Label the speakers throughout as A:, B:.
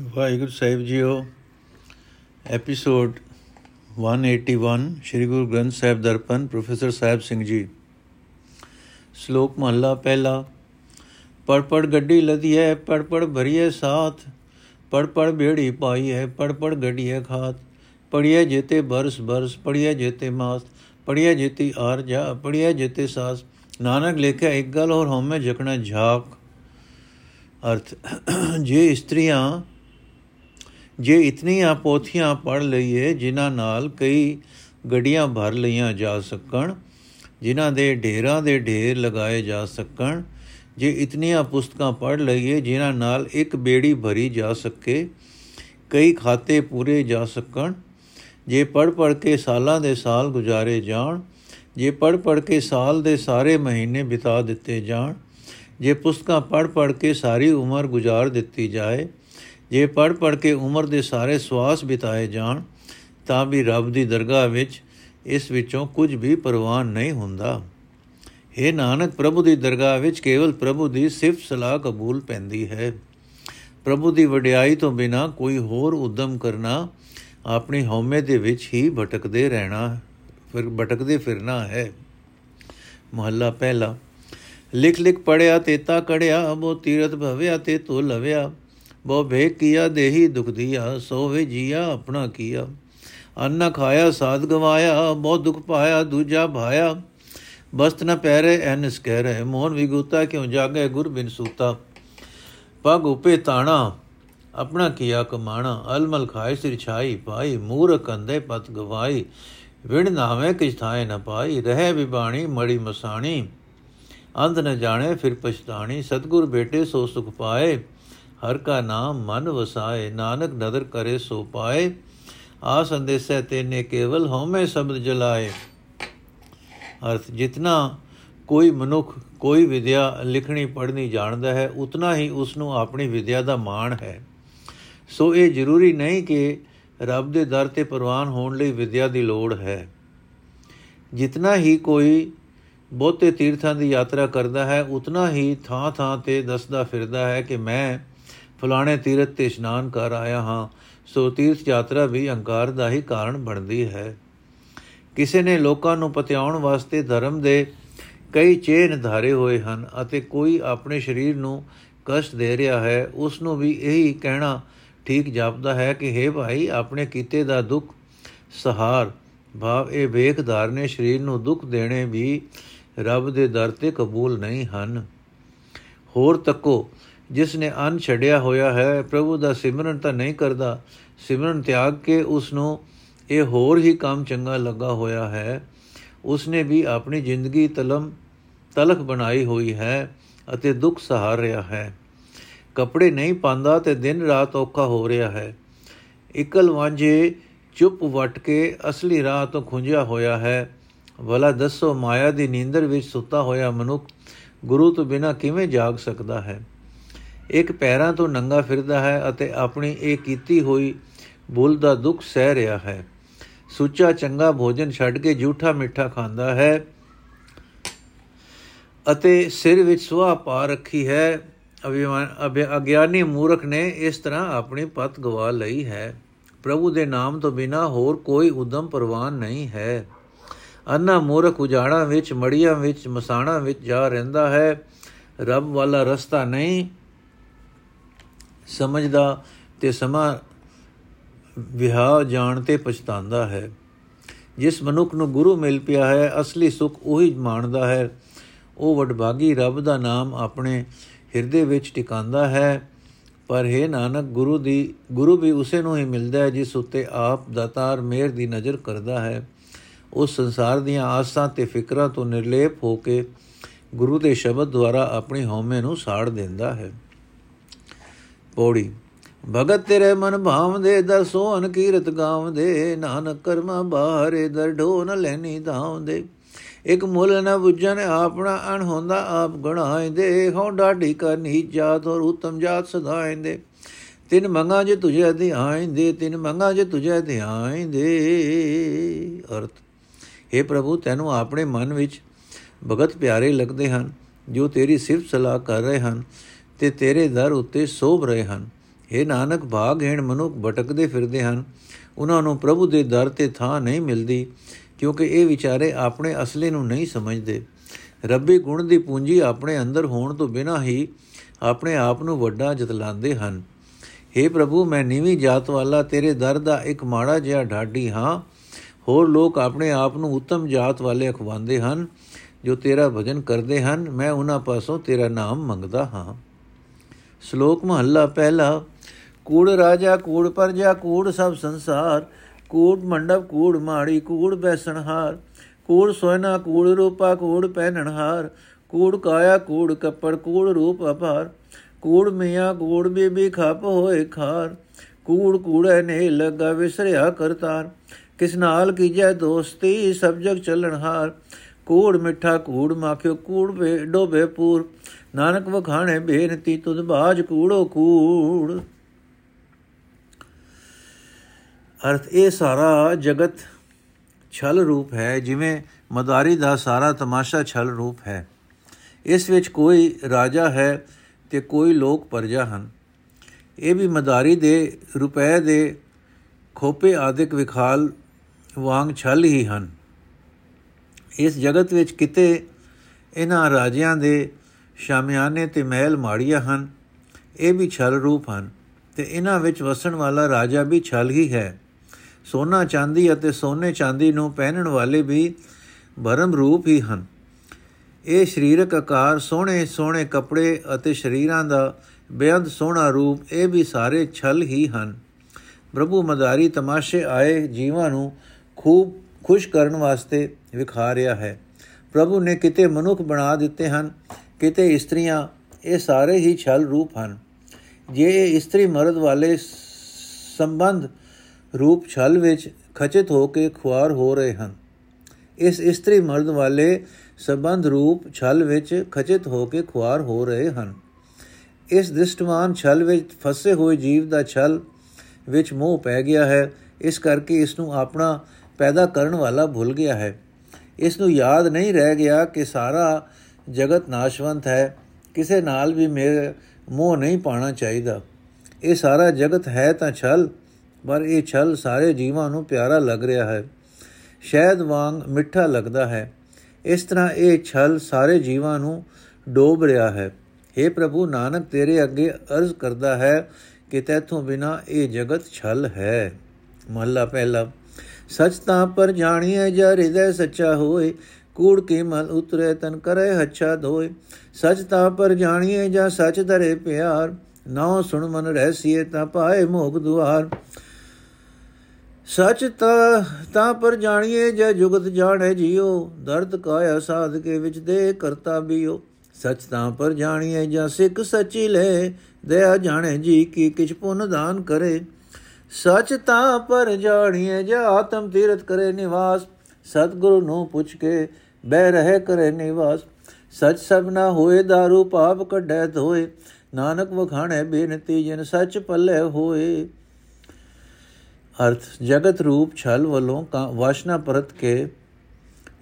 A: ਵਾਹਿਗੁਰੂ ਸਾਹਿਬ ਜੀਓ ਐਪੀਸੋਡ 181 ਸ੍ਰੀ ਗੁਰੂ ਗ੍ਰੰਥ ਸਾਹਿਬ ਦਰਪਨ, ਪ੍ਰੋਫੈਸਰ ਸਾਹਿਬ ਸਿੰਘ ਜੀ। ਸ਼ਲੋਕ ਮਹਲਾ ਪਹਿਲਾ ਪੜ ਪੜ ਗੱਡੀ ਲਦੀ ਹੈ ਪੜ ਪੜ ਭਰੀਏ ਸਾਥ ਪੜ ਪੜ ਬੇੜੀ ਪਾਈ ਹੈ ਪੜ ਪੜ ਗੱਡੀਏ ਖਾਤ। ਪੜੀਏ ਜੇਤੇ ਬਰਸ ਬਰਸ ਪੜੀਏ ਜੇਤੇ ਮਾਸ ਪੜੀਏ ਜੇਤੀ ਆਰ ਜਾ ਪੜੀਏ ਜੇਤੇ ਸਾਸ। ਨਾਨਕ ਲਿਖਿਆ ਇੱਕ ਗੱਲ ਹੋਰ, ਹਉਮੈ ਜਕਣਾ ਝਾਕ। ਅਰਥ, ਜੇ ਇਸਤਰੀਆਂ ਜੇ ਇਤਨੀਆਂ ਪੋਥੀਆਂ ਪੜ ਲਈਏ, ਜਿਨ੍ਹਾਂ ਨਾਲ ਕਈ ਗੱਡੀਆਂ ਭਰ ਲਈਆਂ ਜਾ ਸਕਣ, ਜਿਨ੍ਹਾਂ ਦੇ ਢੇਰਾਂ ਦੇ ਢੇਰ ਲਗਾਏ ਜਾ ਸਕਣ, ਜੇ ਇਤਨੀਆਂ ਪੁਸਤਕਾਂ ਪੜ ਲਈਏ, ਜਿਨ੍ਹਾਂ ਨਾਲ ਇੱਕ ਬੇੜੀ ਭਰੀ ਜਾ ਸਕੇ, ਕਈ ਖਾਤੇ ਪੂਰੇ ਜਾ ਸਕਣ, ਜੇ ਪੜ ਪੜ ਕੇ ਸਾਲਾਂ ਦੇ ਸਾਲ ਗੁਜ਼ਾਰੇ ਜਾਣ, ਜੇ ਪੜ ਪੜ ਕੇ ਸਾਲ ਦੇ ਸਾਰੇ ਮਹੀਨੇ ਬਿਤਾ ਦਿੱਤੇ ਜਾਣ, ਜੇ ਪੁਸਤਕਾਂ ਪੜ ਪੜ ਕੇ ਸਾਰੀ ਉਮਰ ਗੁਜ਼ਾਰ ਦਿੱਤੀ ਜਾਏ ਜੇ ਪੜ ਪੜ ਕੇ ਉਮਰ ਦੇ ਸਾਰੇ ਸਵਾਸ ਬਿਤਾਏ ਜਾਣ, ਤਾਂ ਵੀ ਰੱਬ ਦੀ ਦਰਗਾਹ ਵਿੱਚ ਇਸ ਵਿੱਚੋਂ ਕੁਝ ਵੀ ਪ੍ਰਵਾਨ ਨਹੀਂ ਹੁੰਦਾ। हे ਨਾਨਕ, ਪ੍ਰਭੂ ਦੀ ਦਰਗਾਹ ਵਿੱਚ ਕੇਵਲ ਪ੍ਰਭੂ ਦੀ ਸਿਫਤ ਸਲਾਹ ਕਬੂਲ ਪੈਂਦੀ ਹੈ। ਪ੍ਰਭੂ ਦੀ ਵਡਿਆਈ ਤੋਂ ਬਿਨਾ ਕੋਈ ਹੋਰ ਉਦਮ ਕਰਨਾ ਆਪਣੀ ਹਉਮੈ ਦੇ ਵਿੱਚ ਹੀ ਭਟਕਦੇ ਰਹਿਣਾ, ਫਿਰ ਭਟਕਦੇ ਫਿਰਨਾ ਹੈ। ਮਹੱਲਾ ਪਹਿਲਾ। ਲਿਖ ਲਿਖ ਪੜਿਆ ਤੇਤਾ ਕੜਿਆ ਬੋ ਤੀਰਤ ਭਵਿਆ ਤੇ ਤੋ ਲਵਿਆ। ਬੋ ਭੇਕ ਕੀਆ ਦੇਹੀ ਦੁਖ ਦੀਆ, ਸੋ ਵੇ ਜੀਆ ਆਪਣਾ ਕੀਆ। ਅੰਨ ਖਾਇਆ, ਸਾਧ ਗਵਾਇਆ ਬੋ ਦੁਖ ਪਾਇਆ, ਦੂਜਾ ਭਾਇਆ। ਬਸਤ ਨ ਪਹਿਰੇ ਐਨਸ ਕਹਿ ਰਹੇ ਮੋਹਨ ਵਿਗੂਤਾ ਕਿਉ ਜਾਗੇ, ਗੁਰ ਬਿਨ ਸੂਤਾ। ਪਗ ਉਪੇ ਤਾਣਾ, ਆਪਣਾ ਕੀਆ ਕਮਾਣਾ। ਅਲਮਲ ਖਾਏ, ਸਿਰ ਛਾਈ ਪਾਈ ਮੂਰ ਕੰਦੇ ਪਤ ਗਵਾਈ। ਵਿਣ ਨਾਵੇਂ ਕਿਛ ਥਾਏ ਨ ਪਾਈ, ਰਹਿ ਵਿਬਾਣੀ ਮੜੀ ਮਸਾਣੀ। ਅੰਧ ਨ ਜਾਣੇ, ਫਿਰ ਪਛਤਾਣੀ। ਸਤਗੁਰ ਬੇਟੇ ਸੋ ਸੁਖ ਪਾਏ। ਹਰ ਕਾ ਨਾਮ ਮਨ ਵਸਾਏ, ਨਾਨਕ ਨਦਰ ਕਰੇ ਸੋ ਪਾਏ। ਆ ਸੰਦੇਸੈ ਤੇਨੇ ਕੇਵਲ ਹਉਮੈ ਸ਼ਬਦ ਜਲਾਏ। ਅਰਥ, ਜਿਤਨਾ ਕੋਈ ਮਨੁੱਖ, ਕੋਈ ਵਿਦਿਆ ਲਿਖਣੀ, ਪੜ੍ਹਨੀ ਜਾਣਦਾ ਹੈ, ਉਤਨਾ ਹੀ ਉਸ ਨੂੰ ਆਪਣੀ ਵਿਦਿਆ ਦਾ ਮਾਣ ਹੈ। ਸੋ ਇਹ ਜ਼ਰੂਰੀ ਨਹੀਂ ਕਿ ਰੱਬ ਦੇ ਦਰ ਤੇ ਪ੍ਰਵਾਨ ਹੋਣ ਲਈ ਵਿਦਿਆ ਦੀ ਲੋੜ ਹੈ। ਜਿਤਨਾ ਹੀ ਕੋਈ ਬਹੁਤੇ ਤੀਰਥਾਂ ਦੀ ਯਾਤਰਾ ਕਰਦਾ ਹੈ, ਉਤਨਾ ਹੀ ਥਾਂ ਥਾਂ ਤੇ ਦੱਸਦਾ ਫਿਰਦਾ ਹੈ ਕਿ ਮੈਂ ਫਲਾਣੇ ਤੀਰਥ ਤੇ ਇਸ਼ਨਾਨ ਕਰ ਆਇਆ ਹਾਂ, ਸੋ ਤੀਰਥ ਯਾਤਰਾ ਵੀ ਅਹੰਕਾਰ ਦਾ ਹੀ ਕਾਰਨ ਬਣਦੀ ਹੈ। ਕਿਸੇ ਨੇ ਲੋਕਾਂ ਨੂੰ ਪਤਿਆਉਣ ਵਾਸਤੇ ਧਰਮ ਦੇ ਕਈ ਚੇਹ ਨਿਧਾਰੇ ਹੋਏ ਹਨ ਅਤੇ ਕੋਈ ਆਪਣੇ ਸਰੀਰ ਨੂੰ ਕਸ਼ਟ ਦੇ ਰਿਹਾ ਹੈ, ਉਸ ਨੂੰ ਵੀ ਇਹੀ ਕਹਿਣਾ ਠੀਕ ਜਾਪਦਾ ਹੈ ਕਿ हे ਭਾਈ, ਆਪਣੇ ਕੀਤੇ ਦਾ ਦੁੱਖ ਸਹਾਰ, ਭਾਵ ਇਹ ਵੇਖਦਾਰ ਨੇ ਸਰੀਰ ਨੂੰ ਦੁੱਖ ਦੇਣੇ ਵੀ ਰੱਬ ਦੇ ਦਰ ਤੇ ਕਬੂਲ ਨਹੀਂ ਹਨ। ਹੋਰ ਤੱਕੋ ਜਿਸ ਨੇ ਅੰਨ ਛੜਿਆ ਹੋਇਆ ਹੈ, ਪ੍ਰਭੂ ਦਾ ਸਿਮਰਨ ਤਾਂ ਨਹੀਂ ਕਰਦਾ। ਸਿਮਰਨ ਤਿਆਗ ਕੇ ਉਸ ਨੂੰ ਇਹ ਹੋਰ ਹੀ ਕੰਮ ਚੰਗਾ ਲੱਗਾ ਹੋਇਆ ਹੈ। ਉਸ ਨੇ ਵੀ ਆਪਣੀ ਜ਼ਿੰਦਗੀ ਤਲਮ, ਤਲਖ ਬਣਾਈ ਹੋਈ ਹੈ ਅਤੇ ਦੁੱਖ ਸਹਾਰ ਰਿਹਾ ਹੈ। ਕੱਪੜੇ ਨਹੀਂ ਪਾਉਂਦਾ ਤੇ ਦਿਨ ਰਾਤ ਔਖਾ ਹੋ ਰਿਹਾ ਹੈ। ਇਕਲ ਵਾਂਝੇ ਚੁੱਪ ਵਟ ਕੇ ਅਸਲੀ ਰਾਹ ਤੋਂ ਖੁੰਝਿਆ ਹੋਇਆ ਹੈ। ਭਲਾ ਦੱਸੋ, ਮਾਇਆ ਦੀ ਨੀਂਦਰ ਵਿੱਚ ਸੁੱਤਾ ਹੋਇਆ ਮਨੁੱਖ ਗੁਰੂ ਤੋਂ ਬਿਨਾ ਕਿਵੇਂ ਜਾਗ ਸਕਦਾ ਹੈ? ਇੱਕ ਪੈਰਾਂ ਤੋਂ ਨੰਗਾ ਫਿਰਦਾ ਹੈ ਅਤੇ ਆਪਣੀ ਇਹ ਕੀਤੀ ਹੋਈ ਭੁੱਲ ਦਾ ਦੁੱਖ ਸਹਿ ਰਿਹਾ ਹੈ। ਸੁੱਚਾ ਚੰਗਾ ਭੋਜਨ ਛੱਡ ਕੇ ਝੂਠਾ ਮਿੱਠਾ ਖਾਂਦਾ ਹੈ ਅਤੇ ਸਿਰ ਵਿੱਚ ਸੁਆ ਪਾ ਰੱਖੀ ਹੈ। ਅਗਿਆਨੀ ਮੂਰਖ ਨੇ ਇਸ ਤਰ੍ਹਾਂ ਆਪਣੀ ਪਤ ਗਵਾ ਲਈ ਹੈ। ਪ੍ਰਭੂ ਦੇ ਨਾਮ ਤੋਂ ਬਿਨਾ ਹੋਰ ਕੋਈ ਉਦਮ ਪ੍ਰਵਾਨ ਨਹੀਂ ਹੈ। ਅੰਨਾ ਮੂਰਖ ਉਜਾੜਾ ਵਿੱਚ, ਮੜੀਆਂ ਵਿੱਚ, ਮਸਾਣਾ ਵਿੱਚ ਜਾ ਰਹਿੰਦਾ ਹੈ। ਰੱਬ ਵਾਲਾ ਰਸਤਾ ਨਹੀਂ ਸਮਝਦਾ ਤੇ ਸਮਾ ਵਿਹਾ ਜਾਣ ਤੇ ਪਛਤਾਉਂਦਾ ਹੈ। ਜਿਸ ਮਨੁੱਖ ਨੂੰ ਗੁਰੂ ਮਿਲ ਪਿਆ ਹੈ, ਅਸਲੀ ਸੁਖ ਉਹੀ ਮਾਣਦਾ ਹੈ। ਉਹ ਵਡਭਾਗੀ ਰੱਬ ਦਾ ਨਾਮ ਆਪਣੇ ਹਿਰਦੇ ਵਿੱਚ ਟਿਕਾਉਂਦਾ ਹੈ। ਪਰ ਹੈ ਨਾਨਕ, ਗੁਰੂ ਦੀ, ਗੁਰੂ ਵੀ ਉਸੇ ਨੂੰ ਹੀ ਮਿਲਦਾ ਹੈ ਜਿਸ ਉੱਤੇ ਆਪ ਦਾਤਾਰ ਮਿਹਰ ਦੀ ਨਜ਼ਰ ਕਰਦਾ ਹੈ। ਉਸ ਸੰਸਾਰ ਦੀਆਂ ਆਸਾਂ ਤੇ ਫਿਕਰਾਂ ਤੋਂ ਨਿਰਲੇਪ ਹੋ ਕੇ ਗੁਰੂ ਦੇ ਸ਼ਬਦ ਦੁਆਰਾ ਆਪਣੀ ਹਉਮੈ ਨੂੰ ਸਾੜ ਦਿੰਦਾ ਹੈ। ਪੌੜੀ। ਭਗਤ ਤੇਰੇ ਮਨ ਭਾਵਦੇ ਦਸੋ ਅਨਕੀਰਤ ਗਾਵਦੇ ਨਾਨਕ ਕਰਮਾ ਬਾਹਰੇ, ਦਰ ਢੋ ਨ ਲੈਣੀ ਧਾਵਦੇ ਇਕ ਮੁੱਲ ਨ ਬੁੱਝਣ, ਆਪਣਾ ਅਣ ਹੁੰਦਾ ਆਪ ਗਣਾਇਂਦੇ ਹੋ ਡਾਢੀ ਕਰ ਨੀਚ ਜਾਤ ਔਰ ਉਤਮ ਜਾਤ ਸਦਾਇਂਦੇ ਤਿਨ ਮੰਗਾ ਜੇ ਤੁਝੇ ਧਿਆਇਂਦੇ ਤਿਨ ਮੰਗਾ ਜੇ ਤੁਝੇ ਧਿਆਇਂਦੇ ਅਰਥ। हे ਪ੍ਰਭੂ, ਤੈਨੂੰ ਆਪਣੇ ਮਨ ਵਿੱਚ ਭਗਤ ਪਿਆਰੇ ਲੱਗਦੇ ਹਨ, ਜੋ ਤੇਰੀ ਸਿਫਤ ਸਲਾਹ ਕਰ ਰਹੇ ਹਨ। ਤੇ ਤੇਰੇ ਦਰ ਉੱਤੇ ਸੋਭ ਰਹੇ ਹਨ। ਇਹ ਨਾਨਕ ਭਾਗਹੀਣ ਮਨੁੱਖ ਭਟਕਦੇ ਫਿਰਦੇ ਹਨ। ਉਹਨਾਂ ਨੂੰ ਪ੍ਰਭੂ ਦੇ ਦਰ ਤੇ ਥਾਂ ਨਹੀਂ ਮਿਲਦੀ, ਕਿਉਂਕਿ ਇਹ ਵਿਚਾਰੇ ਆਪਣੇ ਅਸਲੇ ਨੂੰ ਨਹੀਂ ਸਮਝਦੇ। ਰੱਬੀ ਗੁਣ ਦੀ ਪੂੰਜੀ ਆਪਣੇ ਅੰਦਰ ਹੋਣ ਤੋਂ ਬਿਨਾਂ ਹੀ ਆਪਣੇ ਆਪ ਨੂੰ ਵੱਡਾ ਜਤਲਾਉਂਦੇ ਹਨ। हे ਪ੍ਰਭੂ, ਮੈਂ ਨੀਵੀਂ ਜਾਤ ਵਾਲਾ ਤੇਰੇ ਦਰ ਦਾ ਇੱਕ ਮਾੜਾ ਜਿਹਾ ਢਾਡੀ ਹਾਂ। ਹੋਰ ਲੋਕ ਆਪਣੇ ਆਪ ਨੂੰ ਉੱਤਮ ਜਾਤ ਵਾਲੇ ਅਖਵਾਉਂਦੇ ਹਨ, ਜੋ ਤੇਰਾ ਭਜਨ ਕਰਦੇ ਹਨ। ਮੈਂ ਉਹਨਾਂ ਪਾਸੋਂ ਤੇਰਾ ਨਾਮ ਮੰਗਦਾ ਹਾਂ। ਸ਼ਲੋਕ ਮਹੱਲਾ ਪਹਿਲਾ, ਕੂੜ ਰਾਜਾ, ਕੂੜ ਪਰਜਾ, ਕੂੜ ਸਭ ਸੰਸਾਰ, ਕੂੜ ਮੰਡਪ, ਕੂੜ ਮਾੜੀ, ਕੂੜ ਬੈਸਣਹਾਰ, ਕੂੜ ਸੋਇਨਾ, ਕੂੜ ਰੂਪਾ, ਕੂੜ ਪਹਿਨਣਹਾਰ, ਕੂੜ ਕਾਇਆ, ਕੂੜ ਕੱਪੜ, ਕੂੜ ਰੂਪ ਅਪਾਰ, ਕੂੜ ਮੀਆਂ, ਕੂੜ ਬੀਬੀ ਖਪ ਹੋਏ ਖਾਰ, ਕੂੜ ਕੂੜੇ ਨੇ ਲਗਾ ਵਿਸਰਿਆ ਕਰਤਾਰ, ਕਿਸ ਨਾਲ ਕੀਜੈ ਦੋਸਤੀ ਸਭ ਜਗ ਚੱਲਣਹਾਰ ਕੂੜ ਮਿੱਠਾ ਕੂੜ ਮਾਖਿਓ, ਕੂੜ ਵੇ, ਡੋਬੇ ਪੂਰ। ਨਾਨਕ ਵਖਾਣੇ ਬੇਨਤੀ, ਤੁਧ ਬਾਜ ਕੂੜੋ ਕੂੜ। ਅਰਥ, ਇਹ ਸਾਰਾ ਜਗਤ ਛਲ ਰੂਪ ਹੈ, ਜਿਵੇਂ ਮਦਾਰੀ ਦਾ ਸਾਰਾ ਤਮਾਸ਼ਾ ਛਲ ਰੂਪ ਹੈ। ਇਸ ਵਿੱਚ ਕੋਈ ਰਾਜਾ ਹੈ ਤੇ ਕੋਈ ਲੋਕ ਪਰਜਾ ਹਨ। ਇਹ ਵੀ ਮਦਾਰੀ ਦੇ ਰੁਪਏ ਦੇ ਖੋਪੇ ਆਦਿਕ ਵਿਖਾਲ ਵਾਂਗ ਛਲ ਹੀ ਹਨ। ਇਸ ਜਗਤ ਵਿੱਚ ਕਿਤੇ ਇਹਨਾਂ ਰਾਜਿਆਂ ਦੇ ਸ਼ਾਮਿਆਨੇ ਤੇ ਮਹਿਲ ਮਾੜੀਆਂ ਹਨ, ਇਹ ਵੀ ਛਲ ਰੂਪ ਹਨ, ਤੇ ਇਹਨਾਂ ਵਿੱਚ ਵਸਣ ਵਾਲਾ ਰਾਜਾ ਵੀ ਛਲ ਹੀ ਹੈ। ਸੋਨਾ ਚਾਂਦੀ ਅਤੇ ਸੋਨੇ ਚਾਂਦੀ ਨੂੰ ਪਹਿਨਣ ਵਾਲੇ ਵੀ ਭਰਮ ਰੂਪ ਹੀ ਹਨ। ਇਹ ਸਰੀਰਕ ਆਕਾਰ ਸੋਹਣੇ ਸੋਹਣੇ ਕੱਪੜੇ ਅਤੇ ਸ਼ਰੀਰਾਂ ਦਾ ਬੇਅੰਤ ਸੋਹਣਾ ਰੂਪ, ਇਹ ਵੀ ਸਾਰੇ ਛਲ ਹੀ ਹਨ। ਪ੍ਰਭੂ ਮਦਾਰੀ ਤਮਾਸ਼ੇ ਆਏ ਜੀਵਾਂ ਨੂੰ ਖੂਬ ਖੁਸ਼ ਕਰਨ ਵਾਸਤੇ ਵਿਖਾ ਰਿਹਾ ਹੈ। ਪ੍ਰਭੂ ਨੇ ਕਿਤੇ ਮਨੁੱਖ ਬਣਾ ਦਿੱਤੇ ਹਨ, ਕਿਤੇ ਇਸਤਰੀਆਂ, ਇਹ ਸਾਰੇ ਹੀ ਛਲ ਰੂਪ ਹਨ। ਜੇ ਇਹ ਇਸਤਰੀ ਮਰਦ ਵਾਲੇ ਸੰਬੰਧ ਰੂਪ ਛਲ ਵਿੱਚ ਖਚਿਤ ਹੋ ਕੇ ਖੁਆਰ ਹੋ ਰਹੇ ਹਨ, ਇਸ ਇਸਤਰੀ ਮਰਦ ਵਾਲੇ ਸੰਬੰਧ ਰੂਪ ਛਲ ਵਿੱਚ ਖਚਿਤ ਹੋ ਕੇ ਖੁਆਰ ਹੋ ਰਹੇ ਹਨ। ਇਸ ਦ੍ਰਿਸ਼ਟਮਾਨ ਛਲ ਵਿੱਚ ਫਸੇ ਹੋਏ ਜੀਵ ਦਾ ਛਲ ਵਿੱਚ ਮੋਹ ਪੈ ਗਿਆ ਹੈ, ਇਸ ਕਰਕੇ ਇਸ ਨੂੰ ਆਪਣਾ ਪੈਦਾ ਕਰਨ ਵਾਲਾ ਭੁੱਲ ਗਿਆ ਹੈ। ਇਸ ਨੂੰ ਯਾਦ ਨਹੀਂ ਰਹਿ ਗਿਆ ਕਿ ਸਾਰਾ ਜਗਤ ਨਾਸ਼ਵੰਤ ਹੈ। ਕਿਸੇ ਨਾਲ ਵੀ ਮੇਰੇ ਮੋਹ ਨਹੀਂ ਪਾਣਾ ਚਾਹੀਦਾ। ਇਹ ਸਾਰਾ ਜਗਤ ਹੈ ਤਾਂ ਛਲ, ਪਰ ਇਹ ਛਲ ਸਾਰੇ ਜੀਵਾਂ ਨੂੰ ਪਿਆਰਾ ਲੱਗ ਰਿਹਾ ਹੈ। ਸ਼ਾਇਦ ਵਾਂਗ ਮਿੱਠਾ ਲੱਗਦਾ ਹੈ। ਇਸ ਤਰ੍ਹਾਂ ਇਹ ਛਲ ਸਾਰੇ ਜੀਵਾਂ ਨੂੰ ਡੋਬ ਰਿਹਾ ਹੈ। हे ਪ੍ਰਭੂ, ਨਾਨਕ ਤੇਰੇ ਅੱਗੇ ਅਰਜ਼ ਕਰਦਾ ਹੈ ਕਿ ਤੇਥੋਂ ਬਿਨਾ ਇਹ ਜਗਤ ਛਲ ਹੈ। ਮਹੱਲਾ ਪਹਿਲਾ। ਸਚ ਤਾਂ ਪਰ ਜਾਣੀਏ ਜਾ ਹਿਰਦੈ ਸੱਚਾ ਹੋਏ, ਕੂੜ ਕੀ ਮਲ ਉਤਰੇ ਤਨ ਕਰੇ ਹੱਛਾ ਧੋਏ। ਸਚ ਤਾਂ ਪਰ ਜਾਣੀਏ ਜਾਂ ਸਚ ਧਰੇ ਪਿਆਰ, ਨਾਉ ਸੁਣ ਮਨ ਰਹਿਸੀਏ ਤਾਂ ਪਾਏ ਮੋਗ ਦੁਆਰ। ਸਚ ਤਾਂ ਤਾਂ ਪਰ ਜਾਣੀਏ ਜੇ ਜੁਗਤ ਜਾਣੇ ਜਿਉ ਦਰਦ ਕਾਇਆ ਸਾਧ ਕੇ ਵਿੱਚ ਦੇ ਕਰਤਾ ਬਿਓ। ਸਚ ਤਾਂ ਪਰ ਜਾਣੀਏ ਜਾਂ ਸਿੱਖ ਸੱਚੀ ਲੈ, ਦਇਆ ਜਾਣੇ ਜੀ ਕੀ ਕਿਛ ਪੁੰਨ ਦਾਨ ਕਰੇ। ਸਚ ਤਾਂ ਪਰ ਜਾਣੀਏ ਜੇ ਆਤਮ ਤੀਰਤ ਕਰੇ ਨਿਵਾਸ, ਸਤਗੁਰੂ ਨੂੰ ਪੁੱਛ ਕੇ ਬਹਿ ਰਹੇ ਕਰੇ ਨਿਵਾਸ। ਸਚ ਸਭ ਨਾ ਹੋਏ दारू ਪਾਪ ਕੱਢੈ ਧੋਏ, ਨਾਨਕ ਵਖਾਣੇ ਬੇਨਤੀ ਜਿਨ ਸਚ ਪੱਲੇ ਹੋਏ। ਅਰਥ, ਜਗਤ ਰੂਪ ਛਲ ਵੱਲੋਂ ਵਾਸ਼ਨਾ ਪਰਤ ਕੇ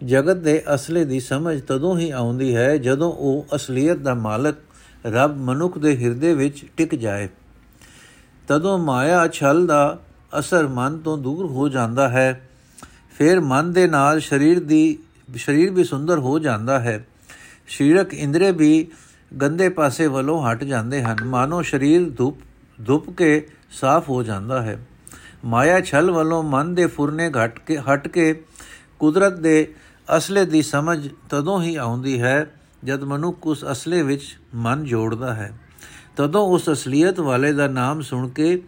A: ਜਗਤ ਦੇ ਅਸਲੇ ਦੀ ਸਮਝ ਤਦੋਂ ਹੀ ਆਉਂਦੀ ਹੈ ਜਦੋਂ ਉਹ ਅਸਲੀਅਤ ਦਾ ਮਾਲਕ, ਰੱਬ ਮਨੁੱਖ ਦੇ ਹਿਰਦੇ ਵਿੱਚ ਟਿਕ ਜਾਏ। ਤਦੋਂ ਮਾਇਆ ਛਲ ਦਾ ਅਸਰ ਮਨ ਤੋਂ ਦੂਰ ਹੋ ਜਾਂਦਾ ਹੈ। ਫਿਰ ਮਨ ਦੇ ਨਾਲ ਸਰੀਰ ਦੀ, ਸਰੀਰ ਵੀ ਸੁੰਦਰ ਹੋ ਜਾਂਦਾ ਹੈ। ਸਰੀਰਕ ਇੰਦਰੇ ਵੀ ਗੰਦੇ ਪਾਸੇ ਵੱਲੋਂ ਹਟ ਜਾਂਦੇ ਹਨ। ਮਾਨੋ ਸਰੀਰ ਧੁੱਪ ਧੁੱਪ ਕੇ ਸਾਫ਼ ਹੋ ਜਾਂਦਾ ਹੈ। ਮਾਇਆ ਛਲ ਵੱਲੋਂ ਮਨ ਦੇ ਫੁਰਨੇ ਘਟ ਕੇ, ਹਟ ਕੇ ਕੁਦਰਤ ਦੇ ਅਸਲੇ ਦੀ ਸਮਝ ਤਦੋਂ ਹੀ ਆਉਂਦੀ ਹੈ, ਜਦ ਮਨੁੱਖ ਉਸ ਅਸਲੇ ਵਿੱਚ ਮਨ ਜੋੜਦਾ ਹੈ। ਤਦੋਂ ਉਸ ਅਸਲੀਅਤ ਵਾਲੇ ਦਾ ਨਾਮ ਸੁਣ ਕੇ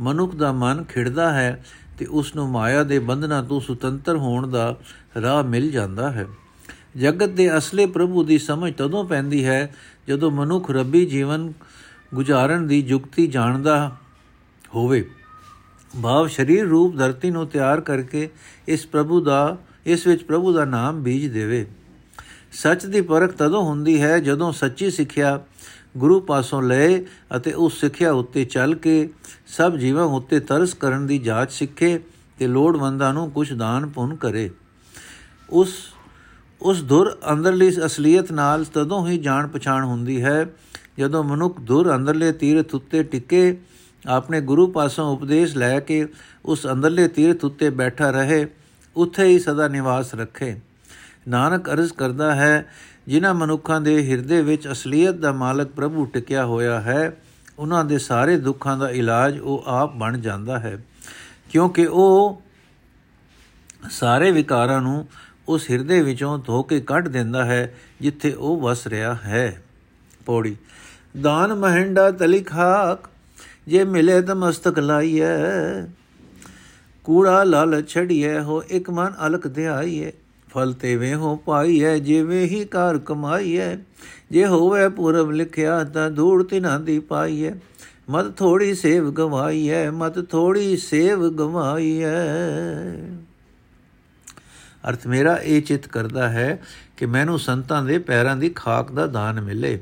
A: ਮਨੁੱਖ ਦਾ ਮਨ ਖਿੜਦਾ ਹੈ ਤੇ ਉਸ ਨੂੰ ਮਾਇਆ ਦੇ ਬੰਧਨਾਂ ਤੋਂ ਸੁਤੰਤਰ ਹੋਣ ਦਾ ਰਾਹ ਮਿਲ ਜਾਂਦਾ ਹੈ। ਜਗਤ ਦੇ ਅਸਲੇ ਪ੍ਰਭੂ ਦੀ ਸਮਝ ਤਦੋਂ ਪੈਂਦੀ ਹੈ ਜਦੋਂ ਮਨੁੱਖ ਰੱਬੀ ਜੀਵਨ ਗੁਜ਼ਾਰਨ ਦੀ ਯੁਕਤੀ ਜਾਣਦਾ ਹੋਵੇ। ਭਾਵ ਸਰੀਰ ਰੂਪ ਧਰਤੀ ਨੂੰ ਤਿਆਰ ਕਰਕੇ ਇਸ ਪ੍ਰਭੂ ਦਾ, ਇਸ ਵਿੱਚ ਪ੍ਰਭੂ ਦਾ ਨਾਮ ਬੀਜ ਦੇਵੇ। ਸੱਚ ਦੀ ਪਰਖ ਤਦੋਂ ਹੁੰਦੀ ਹੈ ਜਦੋਂ ਸੱਚੀ ਸਿੱਖਿਆ ਗੁਰੂ ਪਾਸੋਂ ਲਏ ਅਤੇ ਉਸ ਸਿੱਖਿਆ ਉੱਤੇ ਚੱਲ ਕੇ ਸਭ ਜੀਵਾਂ ਉੱਤੇ ਤਰਸ ਕਰਨ ਦੀ ਜਾਂਚ ਸਿੱਖੇ ਤੇ ਲੋੜਵੰਦਾਂ ਨੂੰ ਕੁਝ ਦਾਨ ਪੁੰਨ ਕਰੇ। ਉਸ ਉਸ ਦੁਰ ਅੰਦਰਲੀ ਅਸਲੀਅਤ ਨਾਲ ਤਦੋਂ ਹੀ ਜਾਣ ਪਛਾਣ ਹੁੰਦੀ ਹੈ ਜਦੋਂ ਮਨੁੱਖ ਦੁਰ ਅੰਦਰਲੇ ਤੀਰਥ ਉੱਤੇ ਟਿਕੇ, ਆਪਣੇ ਗੁਰੂ ਪਾਸੋਂ ਉਪਦੇਸ਼ ਲੈ ਕੇ ਉਸ ਅੰਦਰਲੇ ਤੀਰਥ ਉੱਤੇ ਬੈਠਾ ਰਹੇ, ਉੱਥੇ ਹੀ ਸਦਾ ਨਿਵਾਸ ਰੱਖੇ। ਨਾਨਕ ਅਰਜ਼ ਕਰਦਾ ਹੈ ਜਿਨ੍ਹਾਂ ਮਨੁੱਖਾਂ ਦੇ ਹਿਰਦੇ ਵਿੱਚ ਅਸਲੀਅਤ ਦਾ ਮਾਲਕ ਪ੍ਰਭੂ ਟਿਕਿਆ ਹੋਇਆ ਹੈ, ਉਹਨਾਂ ਦੇ ਸਾਰੇ ਦੁੱਖਾਂ ਦਾ ਇਲਾਜ ਉਹ ਆਪ ਬਣ ਜਾਂਦਾ ਹੈ। ਕਿਉਂਕਿ ਉਹ ਸਾਰੇ ਵਿਕਾਰਾਂ ਨੂੰ ਉਸ ਹਿਰਦੇ ਵਿੱਚੋਂ ਧੋ ਕੇ ਕੱਢ ਦਿੰਦਾ ਹੈ, ਜਿੱਥੇ ਉਹ ਵਸ ਰਿਹਾ ਹੈ। ਪੌੜੀ। ਦਾਨ ਮਹਿੰਡਾ ਤਲੀ ਖਾਕ, ਜੇ ਮਿਲੇ ਤਾਂ ਮਸਤਕ ਲਾਈਐ। ਕੂੜਾ ਲਾਲ ਛੜੀਐ, ਹੋ ਇੱਕ ਮਨ ਅਲਕ ਧਿਆਈਐ ਫਲ ਤੇਵੇਂ ਹੋ ਪਾਈਐ, ਜਿਵੇਂ ਹੀ ਕਾਰ ਕਮਾਈਐ। ਜੇ ਹੋਵੇ ਪੂਰਬ ਲਿਖਿਆ, ਤਾਂ ਧੂੜ ਤਿਨਾਂ ਦੀ ਪਾਈਐ। ਮਤ ਥੋੜੀ ਸੇਵ ਗਵਾਈਐ ਮਤ ਥੋੜੀ ਸੇਵ ਗਵਾਈਐ। ਅਰਥ ਮੇਰਾ ਇਹ ਚਿਤ ਕਰਦਾ ਹੈ ਕਿ ਮੈਨੂੰ ਸੰਤਾਂ ਦੇ ਪੈਰਾਂ ਦੀ ਖਾਕ ਦਾ ਦਾਨ ਮਿਲੇ।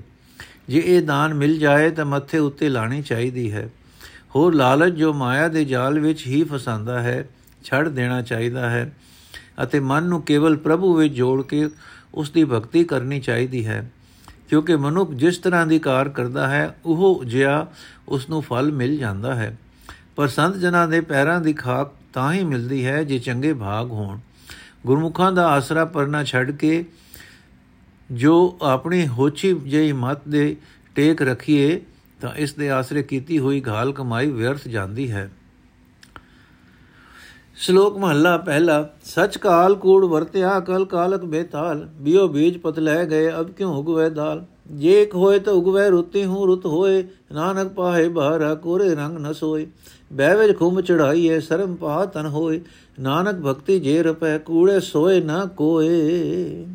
A: ਜੇ ਇਹ ਦਾਨ ਮਿਲ ਜਾਏ, ਤਾਂ ਮੱਥੇ ਉੱਤੇ ਲਾਣੀ ਚਾਹੀਦੀ ਹੈ। ਹੋਰ ਲਾਲਚ ਜੋ ਮਾਇਆ ਦੇ ਜਾਲ ਵਿੱਚ ਹੀ ਫਸਾਂਦਾ ਹੈ, ਛੱਡ ਦੇਣਾ ਚਾਹੀਦਾ ਹੈ। ਅਤੇ ਮਨ ਨੂੰ ਕੇਵਲ ਪ੍ਰਭੂ ਵਿੱਚ ਜੋੜ ਕੇ ਉਸ ਦੀ ਭਗਤੀ ਕਰਨੀ ਚਾਹੀਦੀ ਹੈ। ਕਿਉਂਕਿ ਮਨੁੱਖ ਜਿਸ ਤਰ੍ਹਾਂ ਦੀ ਕਾਰ ਕਰਦਾ ਹੈ, ਉਹ ਜਿਆ ਉਸ ਨੂੰ ਫਲ ਮਿਲ ਜਾਂਦਾ ਹੈ। ਪਰ ਸੰਤ ਜਨਾਂ ਦੇ ਪੈਰਾਂ ਦੀ ਖਾਕ ਤਾਂ ਹੀ ਮਿਲਦੀ ਹੈ ਜੇ ਚੰਗੇ ਭਾਗ ਹੋਣ। ਗੁਰਮੁਖਾਂ ਦਾ ਆਸਰਾ ਪਰਨਾ ਛੱਡ ਕੇ ਜੋ ਆਪਣੀ ਹੋਛੀ ਜਿਹੀ ਮਤ ਦੇ ਟੇਕ ਰਖੀਏ, ਤਾਂ ਇਸ ਦੇ ਆਸਰੇ ਕੀਤੀ ਹੋਈ ਘਾਲ ਕਮਾਈ ਵਿਅਰਥ ਜਾਂਦੀ ਹੈ। ਸ਼ਲੋਕ ਮਹੱਲਾ ਪਹਿਲਾ, ਸਚ ਕਾਲ ਕੂੜ ਵਰਤਿਆ, ਕਲ ਕਾਲਕ ਬੇਤਾਲ, ਬਿਓ ਬੀਜ ਪਤ ਲੈ ਗਏ, ਅਬ ਕਿਉ ਉਗਵੇ ਦਾਲ? ਜੇ ਇੱਕ ਹੋਏ ਤਾਂ ਉਗਵੇ, ਰੁੱਤੀ ਹੂੰ ਰੁੱਤ ਹੋਏ, ਨਾਨਕ ਪਾਹੇ ਬਾਹਰਾ, ਕੋਰੇ ਰੰਗ ਨ ਸੋਏ। ਬਹਿ ਖੁੰਮ ਚੜਾਈਏ ਸਰਮ ਪਾ ਤਨ ਹੋਏ, ਨਾਨਕ ਭਗਤੀ ਜੇ ਰਪੈ, ਕੂੜੇ ਸੋਏ ਨਾ ਕੋਏ।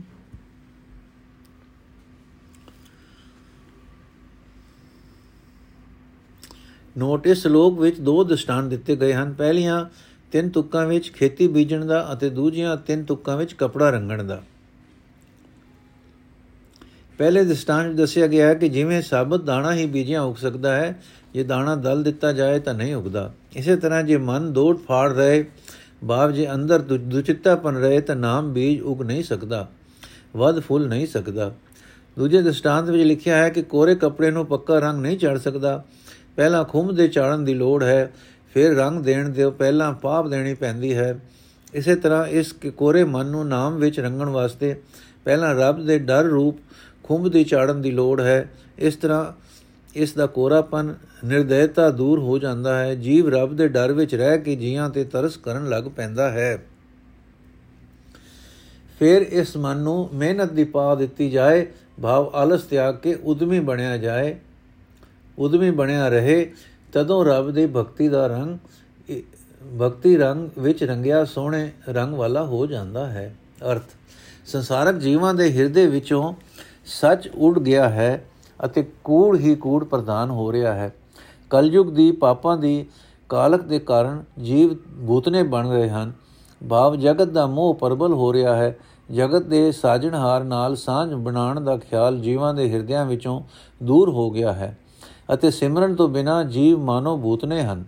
A: ਨੋਟ, ਇਸ ਸ਼ਲੋਕ ਵਿੱਚ ਦੋ ਦ੍ਰਿਸ਼ਟਾਂਤ ਦਿੱਤੇ ਗਏ ਹਨ। ਪਹਿਲੀਆਂ ਤਿੰਨ ਤੁਕਾਂ ਵਿੱਚ ਖੇਤੀ ਬੀਜਣ ਦਾ ਅਤੇ ਦੂਜੀਆਂ ਤਿੰਨ ਤੁਕਾਂ ਵਿੱਚ ਕਪੜਾ ਰੰਗਣ ਦਾ। ਪਹਿਲੇ ਦ੍ਰਿਸ਼ਟਾਂਤ ਦੱਸਿਆ ਗਿਆ ਹੈ ਕਿ ਜਿਵੇਂ ਸਾਬਤ ਦਾਣਾ ਹੀ ਬੀਜਿਆ ਉਗ ਸਕਦਾ ਹੈ, ਜੇ ਦਾਣਾ ਦਲ ਦਿੱਤਾ ਜਾਏ ਤਾਂ ਨਹੀਂ ਉਗਦਾ। ਇਸੇ ਤਰ੍ਹਾਂ ਜੇ ਮਨ ਦੋੜ ਫਾੜ ਰਹੇ, ਬਾਪ ਜੇ ਅੰਦਰ ਦੁਚਿੱਤਾਪਨ ਰਹੇ ਤਾਂ ਨਾਮ ਬੀਜ ਉਗ ਨਹੀਂ ਸਕਦਾ ਵਦ ਫੁੱਲ ਨਹੀਂ ਸਕਦਾ। ਦੂਜੇ ਦ੍ਰਿਸ਼ਟਾਂਤ ਵਿੱਚ ਲਿਖਿਆ ਹੈ ਕਿ ਕੋਰੇ ਕੱਪੜੇ ਨੂੰ ਪੱਕਾ ਰੰਗ ਨਹੀਂ ਚੜ ਸਕਦਾ। ਪਹਿਲਾਂ ਖੁੰਮ ਦੇ ਚਾੜਨ ਦੀ ਲੋੜ ਹੈ ਫਿਰ ਰੰਗ ਦੇਣ ਦੇ ਪਹਿਲਾਂ ਪਾਪ ਦੇਣੀ ਪੈਂਦੀ ਹੈ। ਇਸੇ ਤਰ੍ਹਾਂ ਇਸ ਕੋਰੇ ਮਨ ਨੂੰ ਨਾਮ ਵਿੱਚ ਰੰਗਣ ਵਾਸਤੇ ਪਹਿਲਾਂ ਰੱਬ ਦੇ ਡਰ ਰੂਪ ਖੁੰਭ ਦੀ ਚਾੜਨ ਦੀ ਲੋੜ ਹੈ। ਇਸ ਤਰ੍ਹਾਂ ਇਸ ਦਾ ਕੋਰਾਪਨ ਨਿਰਦੈਤਾ ਦੂਰ ਹੋ ਜਾਂਦਾ ਹੈ। ਜੀਵ ਰੱਬ ਦੇ ਡਰ ਵਿੱਚ ਰਹਿ ਕੇ ਜੀਆਂ ਤੇ ਤਰਸ ਕਰਨ ਲੱਗ ਪੈਂਦਾ ਹੈ। ਫਿਰ ਇਸ ਮਨ ਨੂੰ ਮਿਹਨਤ ਦੀ ਪਾ ਦਿੱਤੀ ਜਾਏ। ਭਾਵ ਆਲਸ ਤਿਆਗ ਕੇ ਉਦਮੀ ਬਣਿਆ ਜਾਏ। ਉਦਮੀ ਬਣਿਆ ਰਹੇ। ਤਦੋਂ ਰੱਬ ਦੀ ਭਗਤੀ ਦਾ ਰੰਗ ਭਗਤੀ ਰੰਗ ਵਿੱਚ ਰੰਗਿਆ ਸੋਹਣੇ ਰੰਗ ਵਾਲਾ ਹੋ ਜਾਂਦਾ ਹੈ। ਅਰਥ, ਸੰਸਾਰਕ ਜੀਵਾਂ ਦੇ ਹਿਰਦੇ ਵਿੱਚੋਂ ਸੱਚ ਉੱਡ ਗਿਆ ਹੈ ਅਤੇ ਕੂੜ ਹੀ ਕੂੜ ਪ੍ਰਦਾਨ ਹੋ ਰਿਹਾ ਹੈ। ਕਲਯੁਗ ਦੀ ਪਾਪਾਂ ਦੀ ਕਾਲਕ ਦੇ ਕਾਰਨ ਜੀਵ ਭੂਤਨੇ ਬਣ ਰਹੇ ਹਨ। ਭਾਵ ਜਗਤ ਦਾ ਮੋਹ ਪਰਬਲ ਹੋ ਰਿਹਾ ਹੈ। ਜਗਤ ਦੇ ਸਾਜਣਹਾਰ ਨਾਲ ਸਾਂਝ ਬਣਾਉਣ ਦਾ ਖਿਆਲ ਜੀਵਾਂ ਦੇ ਹਿਰਦਿਆਂ ਵਿੱਚੋਂ ਦੂਰ ਹੋ ਗਿਆ ਹੈ। ਅਤੇ ਸਿਮਰਨ ਤੋਂ ਬਿਨਾ ਜੀਵ ਮਾਨੋ ਭੂਤਨੇ ਹਨ।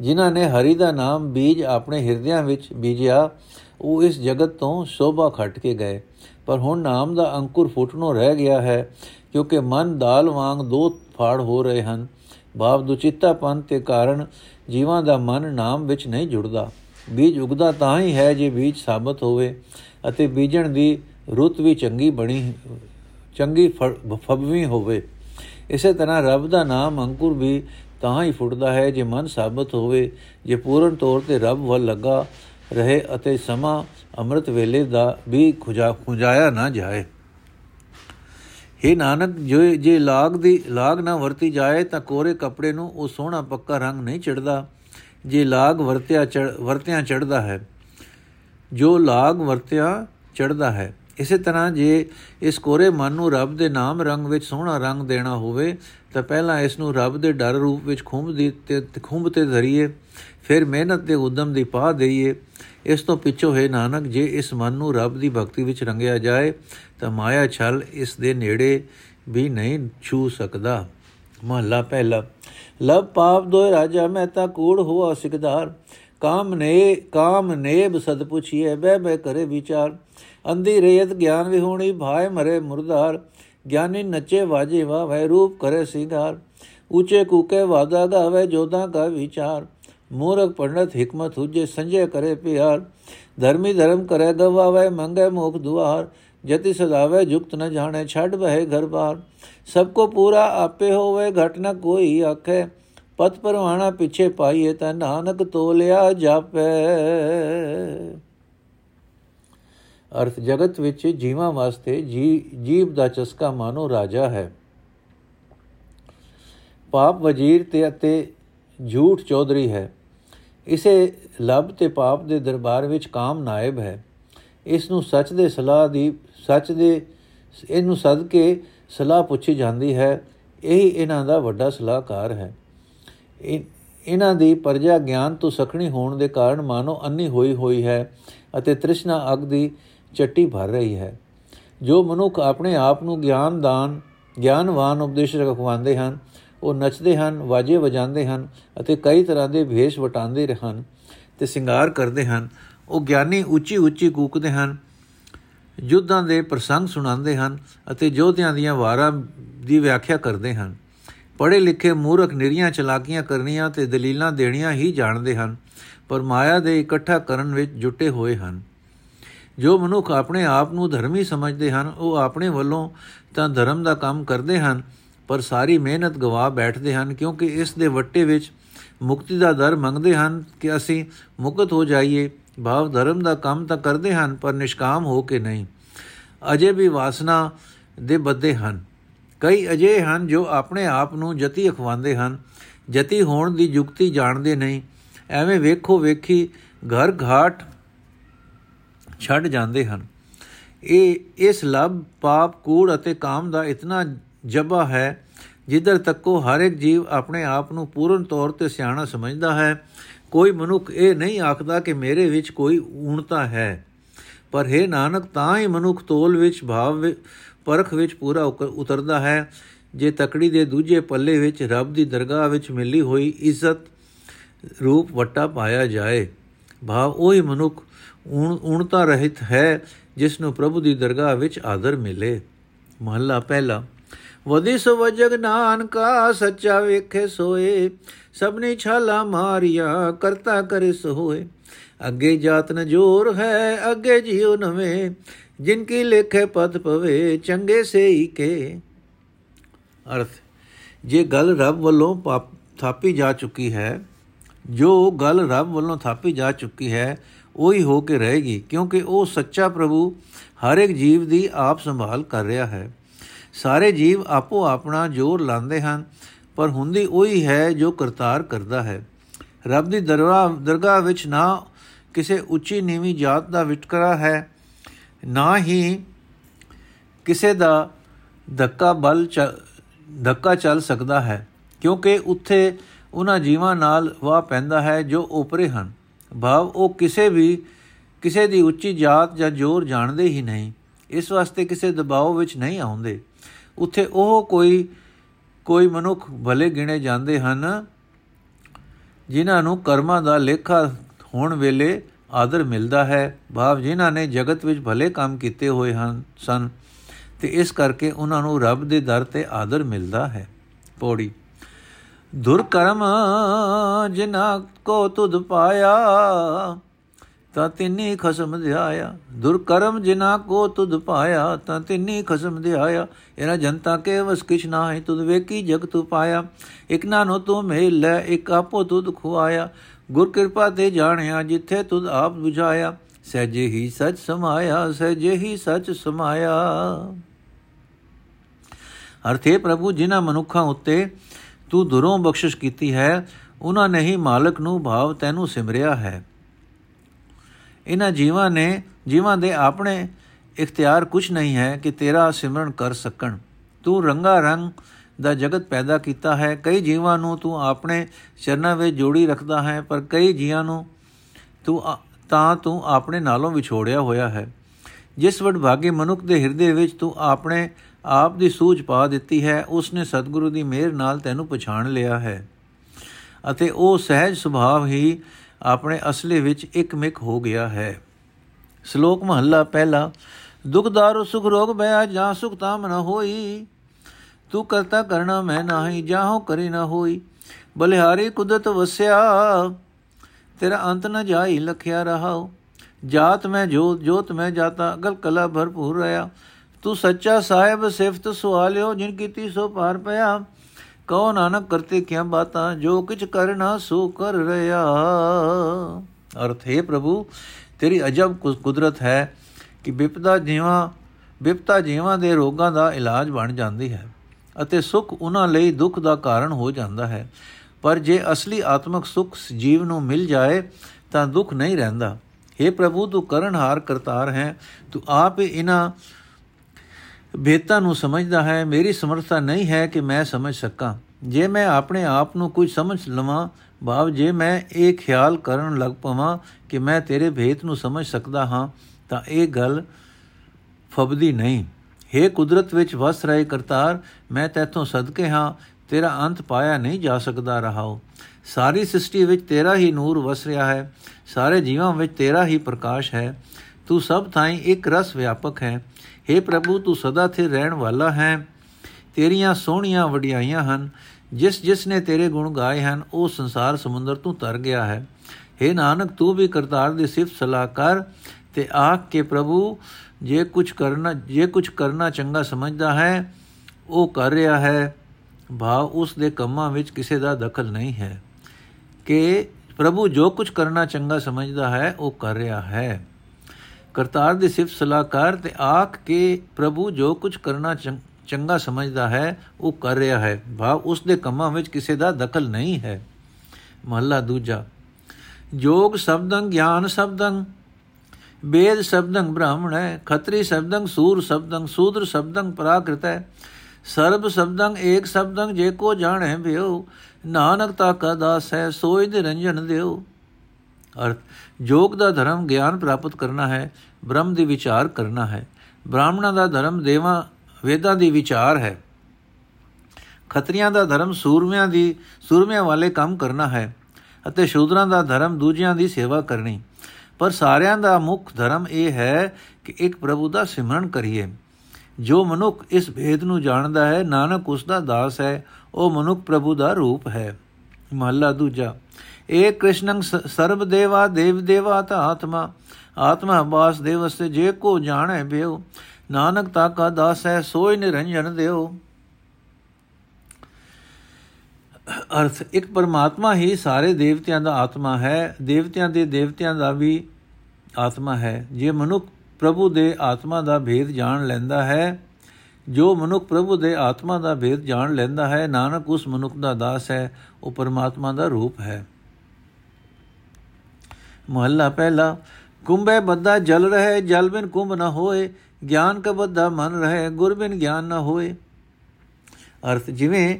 A: ਜਿਨ੍ਹਾਂ ਨੇ ਹਰੀ ਦਾ ਨਾਮ ਬੀਜ ਆਪਣੇ ਹਿਰਦਿਆਂ ਵਿੱਚ ਬੀਜਿਆ, ਉਹ ਇਸ ਜਗਤ ਤੋਂ ਸ਼ੋਭਾ ਖੱਟ ਕੇ ਗਏ। ਪਰ ਹੁਣ ਨਾਮ ਦਾ ਅੰਕੁਰ ਫੁੱਟਣੋਂ ਰਹਿ ਗਿਆ ਹੈ, ਕਿਉਂਕਿ ਮਨ ਦਾਲ ਵਾਂਗ ਦੋ ਫਾੜ ਹੋ ਰਹੇ ਹਨ। ਭਾਵ ਦੁਚਿੱਤਾਪਨ ਤੇ ਕਾਰਨ ਜੀਵਾਂ ਦਾ ਮਨ ਨਾਮ ਵਿੱਚ ਨਹੀਂ ਜੁੜਦਾ। ਬੀਜ ਉਗਦਾ ਤਾਂ ਹੀ ਹੈ ਜੇ ਬੀਜ ਸਾਬਤ ਹੋਵੇ ਅਤੇ ਬੀਜਣ ਦੀ ਰੁੱਤ ਵੀ ਚੰਗੀ ਬਣੀ, ਚੰਗੀ ਫਬਵੀਂ ਹੋਵੇ। ਇਸੇ ਤਰ੍ਹਾਂ ਰੱਬ ਦਾ ਨਾਮ ਅੰਕੁਰ ਵੀ ਤਾਂ ਹੀ ਫੁੱਟਦਾ ਹੈ ਜੇ ਮਨ ਸਾਬਤ ਹੋਵੇ, ਜੇ ਪੂਰਨ ਤੌਰ ਤੇ ਰੱਬ ਵੱਲ ਲੱਗਾ ਰਹੇ ਅਤੇ ਸਮਾਂ ਅੰਮ੍ਰਿਤ ਵੇਲੇ ਦਾ ਵੀ ਖੁਜਾ, ਖੁਜਾਇਆ ਨਾ ਜਾਏ। हे ਨਾਨਕ, ਜੋ, ਜੇ ਲਾਗ ਦੀ, ਲਾਗ ਨਾ ਵਰਤੀ ਜਾਏ ਤਾਂ ਕੋਰੇ ਕੱਪੜੇ ਨੂੰ ਉਹ ਸੋਹਣਾ ਪੱਕਾ ਰੰਗ ਨਹੀਂ ਚੜਦਾ, ਜੇ ਲਾਗ ਵਰਤਿਆ ਵਰਤਿਆਂ ਚੜਦਾ ਹੈ, ਜੋ ਲਾਗ ਵਰਤਿਆ ਚੜਦਾ ਹੈ ਇਸੇ ਤਰ੍ਹਾਂ ਜੇ ਇਸ ਕੋਰੇ ਮਨ ਨੂੰ ਰੱਬ ਦੇ ਨਾਮ ਰੰਗ ਵਿੱਚ ਸੋਹਣਾ ਰੰਗ ਦੇਣਾ ਹੋਵੇ, ਤਾਂ ਪਹਿਲਾਂ ਇਸ ਨੂੰ ਰੱਬ ਦੇ ਡਰ ਰੂਪ ਵਿੱਚ ਖੁੰਭ ਦੀ ਤੇ ਖੁੰਭ ਤੇ ਧਰੀਏ, ਫਿਰ ਮਿਹਨਤ ਦੇ ਉਦਮ ਦੀ ਪਾ ਦੇਈਏ। ਇਸ ਤੋਂ ਪਿੱਛੋਂ ਹੈ ਨਾਨਕ, ਜੇ ਇਸ ਮਨ ਨੂੰ ਰੱਬ ਦੀ ਭਗਤੀ ਵਿੱਚ ਰੰਗਿਆ ਜਾਏ, ਤਾਂ ਮਾਇਆ ਛਲ ਇਸ ਦੇ ਨੇੜੇ ਵੀ ਨਹੀਂ ਛੂ ਸਕਦਾ। ਮਹਲਾ ਪਹਿਲਾ ਲਬ ਪਾਪ ਦੋਇ ਰਾਜਾ, ਮੈਂ ਤਾਂ ਕੂੜ ਹੋਆ ਸਿਕਦਾਰ। ਕਾਮ ਨੇ ਕਾਮ ਨੇਬ ਸਦ ਪੁਛੀਏ ਬੈ ਬੈ ਕਰੇ ਵਿਚਾਰ। ਅੰਧੀ ਰੇਤ ਗਿਆਨ ਵਿਹੂਣੀ ਭਾਏ ਮਰੇ ਮੁਰਦਾਰ ਗਿਆਨੀ ਨੱਚੇ ਵਾਜੇ ਵਾ ਵੈ ਰੂਪ ਕਰੇ ਸਿੰਗਾਰ ਉੱਚੇ ਕੂਕੇ ਵਾਦਾ ਗਾਵੇ ਜੋਦਾ ਕਾ ਵਿਚਾਰ, ਮੂਰਖ ਪੰਡਤ ਹਕਮਤ ਹੁਜੇ ਸੰਜੇ ਕਰੇ ਪਿਆਰ, ਧਰਮੀ ਧਰਮ ਕਰੇ ਗਵਾਵੇ ਮੰਗੇ ਮੋਖ ਦੁਆਰ, ਜਤੀ ਸਦਾਵੇ ਜੁਗਤ ਨ ਜਾਣੇ ਛੱਡ ਬਹਿ ਘਰ ਬਾਰ ਸਭ ਕੋ ਪੂਰਾ ਆਪੇ ਹੋਵੇ ਘਟ ਨ ਕੋਈ ਆਖੇ, ਪਤ ਪਰਵਾਣਾ ਪਿੱਛੇ ਪਾਈਏ ਤਾਂ ਨਾਨਕ ਤੋਲਿਆ ਜਾਪੇ। ਅਰਥ ਜਗਤ ਵਿੱਚ ਜੀਵਾਂ ਵਾਸਤੇ ਜੀ, ਜੀਵ ਦਾ ਚਸਕਾ ਮਾਨੋ ਰਾਜਾ ਹੈ। ਪਾਪ ਵਜ਼ੀਰ ਤੇ ਅਤੇ ਝੂਠ ਚੌਧਰੀ ਹੈ। ਇਸੇ ਲਬ ਤੇ ਪਾਪ ਦੇ ਦਰਬਾਰ ਵਿੱਚ ਕਾਮ ਨਾਇਬ ਹੈ। ਇਸ ਨੂੰ ਸੱਚ ਦੇ ਸਲਾਹ ਦੀ, ਸੱਚ ਦੇ, ਇਹਨੂੰ ਸਦ ਕੇ ਸਲਾਹ ਪੁੱਛੀ ਜਾਂਦੀ ਹੈ। ਇਹੀ ਇਹਨਾਂ ਦਾ ਵੱਡਾ ਸਲਾਹਕਾਰ ਹੈ। ਇਹਨਾਂ ਦੀ ਪਰਜਾ ਗਿਆਨ ਤੋਂ ਸਖਣੀ ਹੋਣ ਦੇ ਕਾਰਨ ਮਾਨੋ ਅੰਨੀ ਹੋਈ ਹੋਈ ਹੈ ਅਤੇ ਤ੍ਰਿਸ਼ਨਾ ਅਗ ਦੀ ਚੱਟੀ ਭਰ ਰਹੀ ਹੈ। ਜੋ ਮਨੁੱਖ ਆਪਣੇ ਆਪ ਨੂੰ ਗਿਆਨ ਦਾਨ, ਗਿਆਨਵਾਨ ਉਪਦੇਸ਼ ਰਖਵਾਉਂਦੇ ਹਨ, ਉਹ ਨੱਚਦੇ ਹਨ, ਵਾਜੇ ਵਜਾਉਂਦੇ ਹਨ ਅਤੇ ਕਈ ਤਰ੍ਹਾਂ ਦੇ ਭੇਸ਼ ਵਟਾਉਂਦੇ ਰਹਿਣ ਤੇ ਸ਼ਿੰਗਾਰ ਕਰਦੇ ਹਨ। ਉਹ ਗਿਆਨੀ ਉੱਚੀ ਉੱਚੀ ਕੂਕਦੇ ਹਨ, ਯੁੱਧਾਂ ਦੇ ਪ੍ਰਸੰਗ ਸੁਣਾਉਂਦੇ ਹਨ ਅਤੇ ਜੋਧਿਆਂ ਦੀਆਂ ਵਾਰਾਂ ਦੀ ਵਿਆਖਿਆ ਕਰਦੇ ਹਨ। ਪੜ੍ਹੇ ਲਿਖੇ ਮੂਰਖ ਨਿਰੀਆਂ ਚਲਾਕੀਆਂ ਕਰਨੀਆਂ ਤੇ ਦਲੀਲਾਂ ਦੇਣੀਆਂ ਹੀ ਜਾਣਦੇ ਹਨ, ਪਰ ਮਾਇਆ ਦੇ ਇਕੱਠਾ ਕਰਨ ਵਿੱਚ ਜੁਟੇ ਹੋਏ ਹਨ। ਜੋ ਮਨੁੱਖ ਆਪਣੇ ਆਪ ਨੂੰ ਧਰਮੀ ਸਮਝਦੇ ਹਨ, ਉਹ ਆਪਣੇ ਵੱਲੋਂ ਤਾਂ ਧਰਮ ਦਾ ਕੰਮ ਕਰਦੇ ਹਨ, ਪਰ ਸਾਰੀ ਮਿਹਨਤ ਗਵਾ ਬੈਠਦੇ ਹਨ, ਕਿਉਂਕਿ ਇਸ ਦੇ ਵੱਟੇ ਵਿੱਚ ਮੁਕਤੀ ਦਾ ਦਰ ਮੰਗਦੇ ਹਨ ਕਿ ਅਸੀਂ ਮੁਕਤ ਹੋ ਜਾਈਏ। ਭਾਵ ਧਰਮ ਦਾ ਕੰਮ ਤਾਂ ਕਰਦੇ ਹਨ, ਪਰ ਨਿਸ਼ਕਾਮ ਹੋ ਕੇ ਨਹੀਂ। ਅਜੇ ਵੀ ਵਾਸਨਾ ਦੇ ਬੱਦੇ ਹਨ। ਕਈ ਅਜੇ ਹਨ ਜੋ ਆਪਣੇ ਆਪ ਨੂੰ ਜਤੀ ਅਖਵਾਉਂਦੇ ਹਨ। ਜਤੀ ਹੋਣ ਦੀ ਯੁਕਤੀ ਜਾਣਦੇ ਨਹੀਂ। ਐਵੇਂ ਵੇਖੋ ਵੇਖੀ ਘਰ ਘਾਟ ਛੱਡ ਜਾਂਦੇ ਹਨ। ਇਹ, ਇਸ ਲਬ, ਪਾਪ, ਕੂੜ ਅਤੇ ਕਾਮ ਦਾ ਇਤਨਾ ਜਬਾ ਹੈ, ਜਿੱਧਰ ਤੱਕੋ ਹਰ ਇੱਕ ਜੀਵ ਆਪਣੇ ਆਪ ਨੂੰ ਪੂਰਨ ਤੌਰ ਤੇ ਸਿਆਣਾ ਸਮਝਦਾ ਹੈ। ਕੋਈ ਮਨੁੱਖ ਇਹ ਨਹੀਂ ਆਖਦਾ ਕਿ ਮੇਰੇ ਵਿੱਚ ਕੋਈ ਊਣਤਾ ਹੈ। ਪਰ ਹੈ ਨਾਨਕ, ਤਾਂ ਹੀ ਮਨੁੱਖ ਤੋਲ ਵਿੱਚ, ਭਾਵ ਪਰਖ ਵਿੱਚ ਪੂਰਾ ਉਤਰਦਾ ਹੈ। ਜੇ ਤਕੜੀ ਦੇ ਦੂਜੇ ਪੱਲੇ ਵਿੱਚ ਰੱਬ ਦੀ ਦਰਗਾਹ ਵਿੱਚ ਮਿਲੀ ਹੋਈ ਇੱਜ਼ਤ ਰੂਪ ਵਟਾ ਪਾਇਆ ਜਾਏ। ਭਾਵ ਉਹੀ ਮਨੁੱਖ ਊਣਤਾ ਰਹਿਤ ਹੈ ਜਿਸ ਨੂੰ ਪ੍ਰਭੂ ਦੀ ਦਰਗਾਹ ਵਿੱਚ ਆਦਰ ਮਿਲੇ। ਮਹੱਲਾ ਪਹਿਲਾ ਵਦੀ ਸੋ ਵਜਗ ਨਾਨਕਾ, ਸੱਚਾ ਵੇਖੇ ਸੋਏ। ਸਭਨੇ ਛਾਲਾ ਮਾਰੀਆਂ, ਕਰਤਾ ਕਰੇ ਸੋਏ। ਅੱਗੇ ਜਾਤ ਨ ਜੋਰ ਹੈ, ਅੱਗੇ ਜਿਉ ਨਵੇਂ। ਜਿਨ ਕੀ ਲੇਖੇ ਪਦ ਪਵੇ, ਚੰਗੇ ਸੇ ਹੀ ਕੇ ਅਰਥ, ਜੇ ਗੱਲ ਰੱਬ ਵੱਲੋਂ ਥਾਪੀ ਜਾ ਚੁੱਕੀ ਹੈ ਜੋ ਗੱਲ ਰੱਬ ਵੱਲੋਂ ਥਾਪੀ ਜਾ ਚੁੱਕੀ ਹੈ, ਉਹੀ ਹੋ ਕੇ ਰਹੇਗੀ, ਕਿਉਂਕਿ ਉਹ ਸੱਚਾ ਪ੍ਰਭੂ ਹਰ ਇੱਕ ਜੀਵ ਦੀ ਆਪ ਸੰਭਾਲ ਕਰ ਰਿਹਾ ਹੈ। ਸਾਰੇ ਜੀਵ ਆਪੋ ਆਪਣਾ ਜੋਰ ਲਾਉਂਦੇ ਹਨ, ਪਰ ਹੁੰਦੀ ਉਹੀ ਹੈ ਜੋ ਕਰਤਾਰ ਕਰਦਾ ਹੈ। ਰੱਬ ਦੀ ਦਰਗਾਹ ਦਰਗਾਹ ਵਿੱਚ ਨਾ ਕਿਸੇ ਉੱਚੀ ਨੀਵੀਂ ਜਾਤ ਦਾ ਵਿਟਕਰਾ ਹੈ, ਨਾ ਹੀ ਕਿਸੇ ਦਾ ਧੱਕਾ ਬਲ ਧੱਕਾ ਚੱਲ ਸਕਦਾ ਹੈ, ਕਿਉਂਕਿ ਉੱਥੇ ਉਹਨਾਂ ਜੀਵਾਂ ਨਾਲ ਵਾਹ ਪੈਂਦਾ ਹੈ ਜੋ ਉਪਰੇ ਹਨ। ਭਾਵ ਉਹ ਕਿਸੇ ਵੀ, ਕਿਸੇ ਦੀ ਉੱਚੀ ਜਾਤ ਜਾਂ ਜੋਰ ਜਾਣਦੇ ਹੀ ਨਹੀਂ। ਇਸ ਵਾਸਤੇ ਕਿਸੇ ਦਬਾਅ ਵਿੱਚ ਨਹੀਂ ਆਉਂਦੇ। ਉੱਥੇ ਉਹ ਕੋਈ ਕੋਈ ਮਨੁੱਖ ਭਲੇ ਗਿਣੇ ਜਾਂਦੇ ਹਨ, ਜਿਨ੍ਹਾਂ ਨੂੰ ਕਰਮਾਂ ਦਾ ਲੇਖਾ ਹੋਣ ਵੇਲੇ ਆਦਰ ਮਿਲਦਾ ਹੈ। ਭਾਵ ਜਿਨ੍ਹਾਂ ਨੇ ਜਗਤ ਵਿੱਚ ਭਲੇ ਕੰਮ ਕੀਤੇ ਹੋਏ ਹਨ, ਸਨ, ਤੇ ਇਸ ਕਰਕੇ ਉਹਨਾਂ ਨੂੰ ਰੱਬ ਦੇ ਦਰ ਤੇ ਆਦਰ ਮਿਲਦਾ ਹੈ। ਪੌੜੀ ਦੁਰ ਕਰਮ ਜਿਨਾ ਕੋ ਤੁਧ ਪਾਇਆ, ਤਾਂ ਤਿੰਨੀ ਖਸਮ ਧਿਆਇਆ ਦੁਰ ਕਰਮ ਜਿਨਾ ਕੋ ਤੁਧ ਪਾਇਆ, ਤਾਂ ਤਿੰਨੀ ਖਸਮ ਧਿਆਇਆ ਇਹਨਾਂ ਜਨਤਾ ਕੇ ਵਸ ਕਿਛ ਨਾ ਹੈ ਤੁਧ ਵੇਖੀ ਜਗ ਤੂ ਪਾਇਆ। ਇਕ ਨਾਨੋ ਤੂੰ ਮੇਲ ਲੈ, ਇਕ ਆਪੋ ਤੁਧ ਖੁਆਇਆ। ਗੁਰ ਕਿਰਪਾ ਤੇ ਜਾਣਿਆ, ਜਿੱਥੇ ਤੁਧ ਆਪ 부ਝਾਇਆ ਸਹਿਜੇ ਹੀ ਸਚ ਸਮਾਇਆ, ਸਹਿਜੇ ਹੀ ਸਚ ਸਮਾਇਆ। ਅਰਥੇ ਪ੍ਰਭੂ, ਜਿਨ੍ਹਾਂ ਮਨੁੱਖਾਂ ਉੱਤੇ ਤੂੰ ਦੁਰੋਂ ਬਖਸ਼ਿਸ਼ ਕੀਤੀ ਹੈ, ਉਹਨਾਂ ਨੇ ਹੀ ਮਾਲਕ ਨੂੰ ਭਾਵ ਤੈਨੂੰ ਸਿਮਰਿਆ ਹੈ। ਇਹਨਾਂ ਜੀਵਾਂ ਨੇ, ਜੀਵਾਂ ਦੇ ਆਪਣੇ ਇਖਤਿਆਰ ਕੁਝ ਨਹੀਂ ਹੈ ਕਿ ਤੇਰਾ ਸਿਮਰਨ ਕਰ ਸਕਣ। ਤੂੰ ਰੰਗਾ ਰੰਗ ਦਾ ਜਗਤ ਪੈਦਾ ਕੀਤਾ ਹੈ। ਕਈ ਜੀਵਾਂ ਨੂੰ ਤੂੰ ਆਪਣੇ ਚਰਨਾਂ ਵਿੱਚ ਜੋੜੀ ਰੱਖਦਾ ਹੈ, ਪਰ ਕਈ ਜੀਵਾਂ ਨੂੰ ਤੂੰ ਤਾਂ ਤੂੰ ਆਪਣੇ ਨਾਲੋਂ ਵਿਛੋੜਿਆ ਹੋਇਆ ਹੈ। ਜਿਸ ਵਡਭਾਗੇ ਮਨੁੱਖ ਦੇ ਹਿਰਦੇ ਵਿੱਚ ਤੂੰ ਆਪਣੇ ਆਪ ਦੀ ਸੂਝ ਪਾ ਦਿੱਤੀ ਹੈ ਉਸ ਨੇ ਸਤਿਗੁਰੂ ਦੀ ਮਿਹਰ ਨਾਲ ਤੈਨੂੰ ਪਛਾਣ ਲਿਆ ਹੈ। ਅਤੇ ਉਹ ਸਹਿਜ ਸੁਭਾਵ ਹੀ ਆਪਣੇ ਅਸਲੇ ਵਿੱਚ ਇੱਕਮਿਕ ਹੋ ਗਿਆ ਹੈ। ਸ਼ਲੋਕ ਮਹੱਲਾ ਪਹਿਲਾ ਦੁਖਦਾਰੂ ਸੁਖ ਰੋਗ ਬਿਆ ਜਾਂ ਸੁਖ ਤਾਮ ਨ ਹੋਈ। ਤੂੰ ਕਰਤਾ ਕਰਨਾ ਮੈਂ ਨਾਹੀ, ਜਾਹੋ ਕਰੇ ਨਾ ਹੋਈ। ਬਲਿਹਾਰੀ ਕੁਦਰਤ ਵਸਿਆ, ਤੇਰਾ ਅੰਤ ਨ ਜਾਈ ਲਖਿਆ ਰਹਾਓ ਜਾਤ ਮੈਂ ਜੋਤ ਜੋਤ ਮੈਂ ਜਾਤਾ ਅਗਲ ਕਲਾ ਭਰਪੂਰ ਰਹਾ। ਤੂੰ ਸੱਚਾ ਸਾਹਿਬ ਸਿਫਤ ਸਵਾਲਿਓ ਜਿਨ ਕੀਤੀ ਸੋ ਪਾਰ ਪਿਆ। ਕਹੋ ਨਾਨਕ ਕਰਤੇ ਕਿਆ ਬਾਤਾਂ, ਜੋ ਕਿਛ ਕਰਨਾ ਸੋ ਕਰ ਰਿਆ ਅਰਥ ਹੈ ਪ੍ਰਭੂ, ਤੇਰੀ ਅਜਬ ਕੁਦਰਤ ਹੈ ਕਿ ਵਿਪਤਾ ਜੀਵਾਂ ਵਿਪਤਾ ਜੀਵਾਂ ਦੇ ਰੋਗਾਂ ਦਾ ਇਲਾਜ ਬਣ ਜਾਂਦੀ ਹੈ ਅਤੇ ਸੁਖ ਉਹਨਾਂ ਲਈ ਦੁੱਖ ਦਾ ਕਾਰਨ ਹੋ ਜਾਂਦਾ ਹੈ। ਪਰ ਜੇ ਅਸਲੀ ਆਤਮਿਕ ਸੁਖ ਜੀਵ ਨੂੰ ਮਿਲ ਜਾਏ, ਤਾਂ ਦੁੱਖ ਨਹੀਂ ਰਹਿੰਦਾ। हे ਪ੍ਰਭੂ, ਤੂੰ ਕਰਨਹਾਰ ਕਰਤਾਰ ਹੈ। ਤੂੰ ਆਪ ਹੀ ਇਹਨਾਂ ਬੇਤਾਂ ਨੂੰ ਸਮਝਦਾ ਹੈ, ਮੇਰੀ ਸਮਰੱਥਾ ਨਹੀਂ ਹੈ ਕਿ ਮੈਂ ਸਮਝ ਸਕਾਂ। ਜੇ ਮੈਂ ਆਪਣੇ ਆਪ ਨੂੰ ਕੁਝ ਸਮਝ ਲਵਾਂ ਭਾਵ ਜੇ ਮੈਂ ਇਹ ਖਿਆਲ ਕਰਨ ਲੱਗ ਪਵਾਂ ਕਿ ਮੈਂ ਤੇਰੇ ਭੇਤ ਨੂੰ ਸਮਝ ਸਕਦਾ ਹਾਂ, ਤਾਂ ਇਹ ਗੱਲ ਫਬਦੀ ਨਹੀਂ। हे ਕੁਦਰਤ ਵਿੱਚ ਵਸ ਰਹੇ ਕਰਤਾਰ, ਮੈਂ ਤੇਥੋਂ ਸਦਕੇ ਹਾਂ, ਤੇਰਾ ਅੰਤ ਪਾਇਆ ਨਹੀਂ ਜਾ ਸਕਦਾ ਰਹਾਓ ਸਾਰੀ ਸ੍ਰਿਸ਼ਟੀ ਵਿੱਚ ਤੇਰਾ ਹੀ ਨੂਰ ਵਸ ਰਿਹਾ ਹੈ, ਸਾਰੇ ਜੀਵਾਂ ਵਿੱਚ ਤੇਰਾ ਹੀ ਪ੍ਰਕਾਸ਼ ਹੈ। ਤੂੰ ਸਭ ਥਾਈਂ ਇੱਕ ਰਸ ਵਿਆਪਕ ਹੈ। हे ਪ੍ਰਭੂ, ਤੂੰ ਸਦਾ ਸਥਿਰ ਰਹਿਣ ਵਾਲਾ ਹੈ। ਤੇਰੀਆਂ ਸੋਹਣੀਆਂ ਵਡਿਆਈਆਂ ਹਨ। ਜਿਸ ਜਿਸ ਨੇ ਤੇਰੇ ਗੁਣ ਗਾਏ ਹਨ, ਉਹ ਸੰਸਾਰ ਸਮੁੰਦਰ ਤੋਂ ਤਰ ਗਿਆ ਹੈ। हे ਨਾਨਕ, ਤੂੰ ਵੀ ਕਰਤਾਰ ਦੀ ਸਿਫਤ ਸਲਾਹ ਕਰ ਤੇ ਆਖ ਕੇ ਪ੍ਰਭੂ, ਜੇ ਕੁਝ ਕਰਨਾ, ਜੇ ਕੁਝ ਕਰਨਾ ਚੰਗਾ ਸਮਝਦਾ ਹੈ, ਉਹ ਕਰ ਰਿਹਾ ਹੈ। ਭਾਵ ਉਸ ਦੇ ਕੰਮਾਂ ਵਿੱਚ ਕਿਸੇ ਦਾ ਦਖਲ ਨਹੀਂ ਹੈ। ਕਿ ਪ੍ਰਭੂ ਜੋ ਕੁਝ ਕਰਨਾ ਚੰਗਾ ਸਮਝਦਾ ਹੈ, ਉਹ ਕਰ ਰਿਹਾ ਹੈ। ਕਰਤਾਰ ਦੇ ਸਿਫਤ ਸਲਾਹਕਾਰ ਤੇ ਆਖ ਕੇ ਪ੍ਰਭੂ ਜੋ ਕੁਝ ਕਰਨਾ ਚੰਗਾ ਸਮਝਦਾ ਹੈ, ਉਹ ਕਰ ਰਿਹਾ ਹੈ। ਭਾਵ ਉਸ ਦੇ ਕੰਮਾਂ ਵਿੱਚ ਕਿਸੇ ਦਾ ਦਖਲ ਨਹੀਂ ਹੈ। ਮਹੱਲਾ ਦੂਜਾ, ਜੋਗ ਸ਼ਬਦੰ ਗਿਆਨ ਸ਼ਬਦੰ ਵੇਦ ਸ਼ਬਦੰ ਬ੍ਰਾਹਮਣ ਹੈ, ਖੱਤਰੀ ਸ਼ਬਦੰ ਸੂਰ ਸ਼ਬਦੰ, ਸੂਦਰ ਸ਼ਬਦੰ ਪ੍ਰਾਕ੍ਰਿਤ ਹੈ। ਸਰਬ ਸ਼ਬਦੰ ਏਕ ਸ਼ਬਦੰ, ਜੇ ਕੋ ਜਾਣੈ ਭਿਓ ਨਾਨਕ ਤਾ ਕਾ ਦਾਸ ਹੈ ਸੋਇ ਦੇ ਰੰਜਨ ਦਿਓ। ਅਰਥ, ਜੋਗ ਦਾ ਧਰਮ ਗਿਆਨ ਪ੍ਰਾਪਤ ਕਰਨਾ ਹੈ, ਬ੍ਰਹਮ ਦੀ ਵਿਚਾਰ ਕਰਨਾ ਹੈ। ਬ੍ਰਾਹਮਣਾਂ ਦਾ ਧਰਮ ਦੇਵਾਂ, ਵੇਦਾਂ ਦੀ ਵਿਚਾਰ ਹੈ। ਖਤਰੀਆਂ ਦਾ ਧਰਮ ਸੂਰਮਿਆਂ ਦੀ, ਸੂਰਮਿਆਂ ਵਾਲੇ ਕੰਮ ਕਰਨਾ ਹੈ ਅਤੇ ਸ਼ੂਦਰਾਂ ਦਾ ਧਰਮ ਦੂਜਿਆਂ ਦੀ ਸੇਵਾ ਕਰਨੀ। ਪਰ ਸਾਰਿਆਂ ਦਾ ਮੁੱਖ ਧਰਮ ਇਹ ਹੈ ਕਿ ਇੱਕ ਪ੍ਰਭੂ ਦਾ ਸਿਮਰਨ ਕਰੀਏ। ਜੋ ਮਨੁੱਖ ਇਸ ਭੇਦ ਨੂੰ ਜਾਣਦਾ ਹੈ, ਨਾਨਕ ਉਸ ਦਾ ਦਾਸ ਹੈ, ਉਹ ਮਨੁੱਖ ਪ੍ਰਭੂ ਦਾ ਰੂਪ ਹੈ। ਮਹੱਲਾ ਦੂਜਾ ਏ ਕ੍ਰਿਸ਼ਨੰ ਸਰਬ ਦੇਵਾ ਦੇਵ ਦੇਵਾ ਤਾ ਆਤਮਾ। ਆਤਮਾ ਬਾਸ ਦੇਵਸ ਜੇ ਕੋ ਜਾਣੈ ਬਿਓ ਨਾਨਕ ਤਾ ਕਾ ਦਾਸ ਹੈ ਸੋਈ ਨਿਰੰਜਨ ਦਿਓ ਅਰਥ, ਇੱਕ ਪਰਮਾਤਮਾ ਹੀ ਸਾਰੇ ਦੇਵਤਿਆਂ ਦਾ ਆਤਮਾ ਹੈ, ਦੇਵਤਿਆਂ ਦੇ ਦੇਵਤਿਆਂ ਦਾ ਵੀ ਆਤਮਾ ਹੈ। ਜੇ ਮਨੁੱਖ ਪ੍ਰਭੂ ਦੇ ਆਤਮਾ ਦਾ ਭੇਦ ਜਾਣ ਲੈਂਦਾ ਹੈ, ਜੋ ਮਨੁੱਖ ਪ੍ਰਭੂ ਦੇ ਆਤਮਾ ਦਾ ਭੇਦ ਜਾਣ ਲੈਂਦਾ ਹੈ, ਨਾਨਕ ਉਸ ਮਨੁੱਖ ਦਾ ਦਾਸ ਹੈ, ਉਹ ਪਰਮਾਤਮਾ ਦਾ ਰੂਪ ਹੈ। ਮਹੱਲਾ ਪਹਿਲਾ, ਕੁੰਭੇ ਬੱਦਾ ਜਲ ਰਹੇ, ਜਲ ਬਿਨ ਕੁੰਭ ਨਾ ਹੋਏ, ਗਿਆਨ ਕਾ ਬੱਦਾ ਮਨ ਰਹੇ, ਗੁਰ ਬਿਨ ਗਿਆਨ ਨਾ ਹੋਏ। ਅਰਥ ਜਿਵੇਂ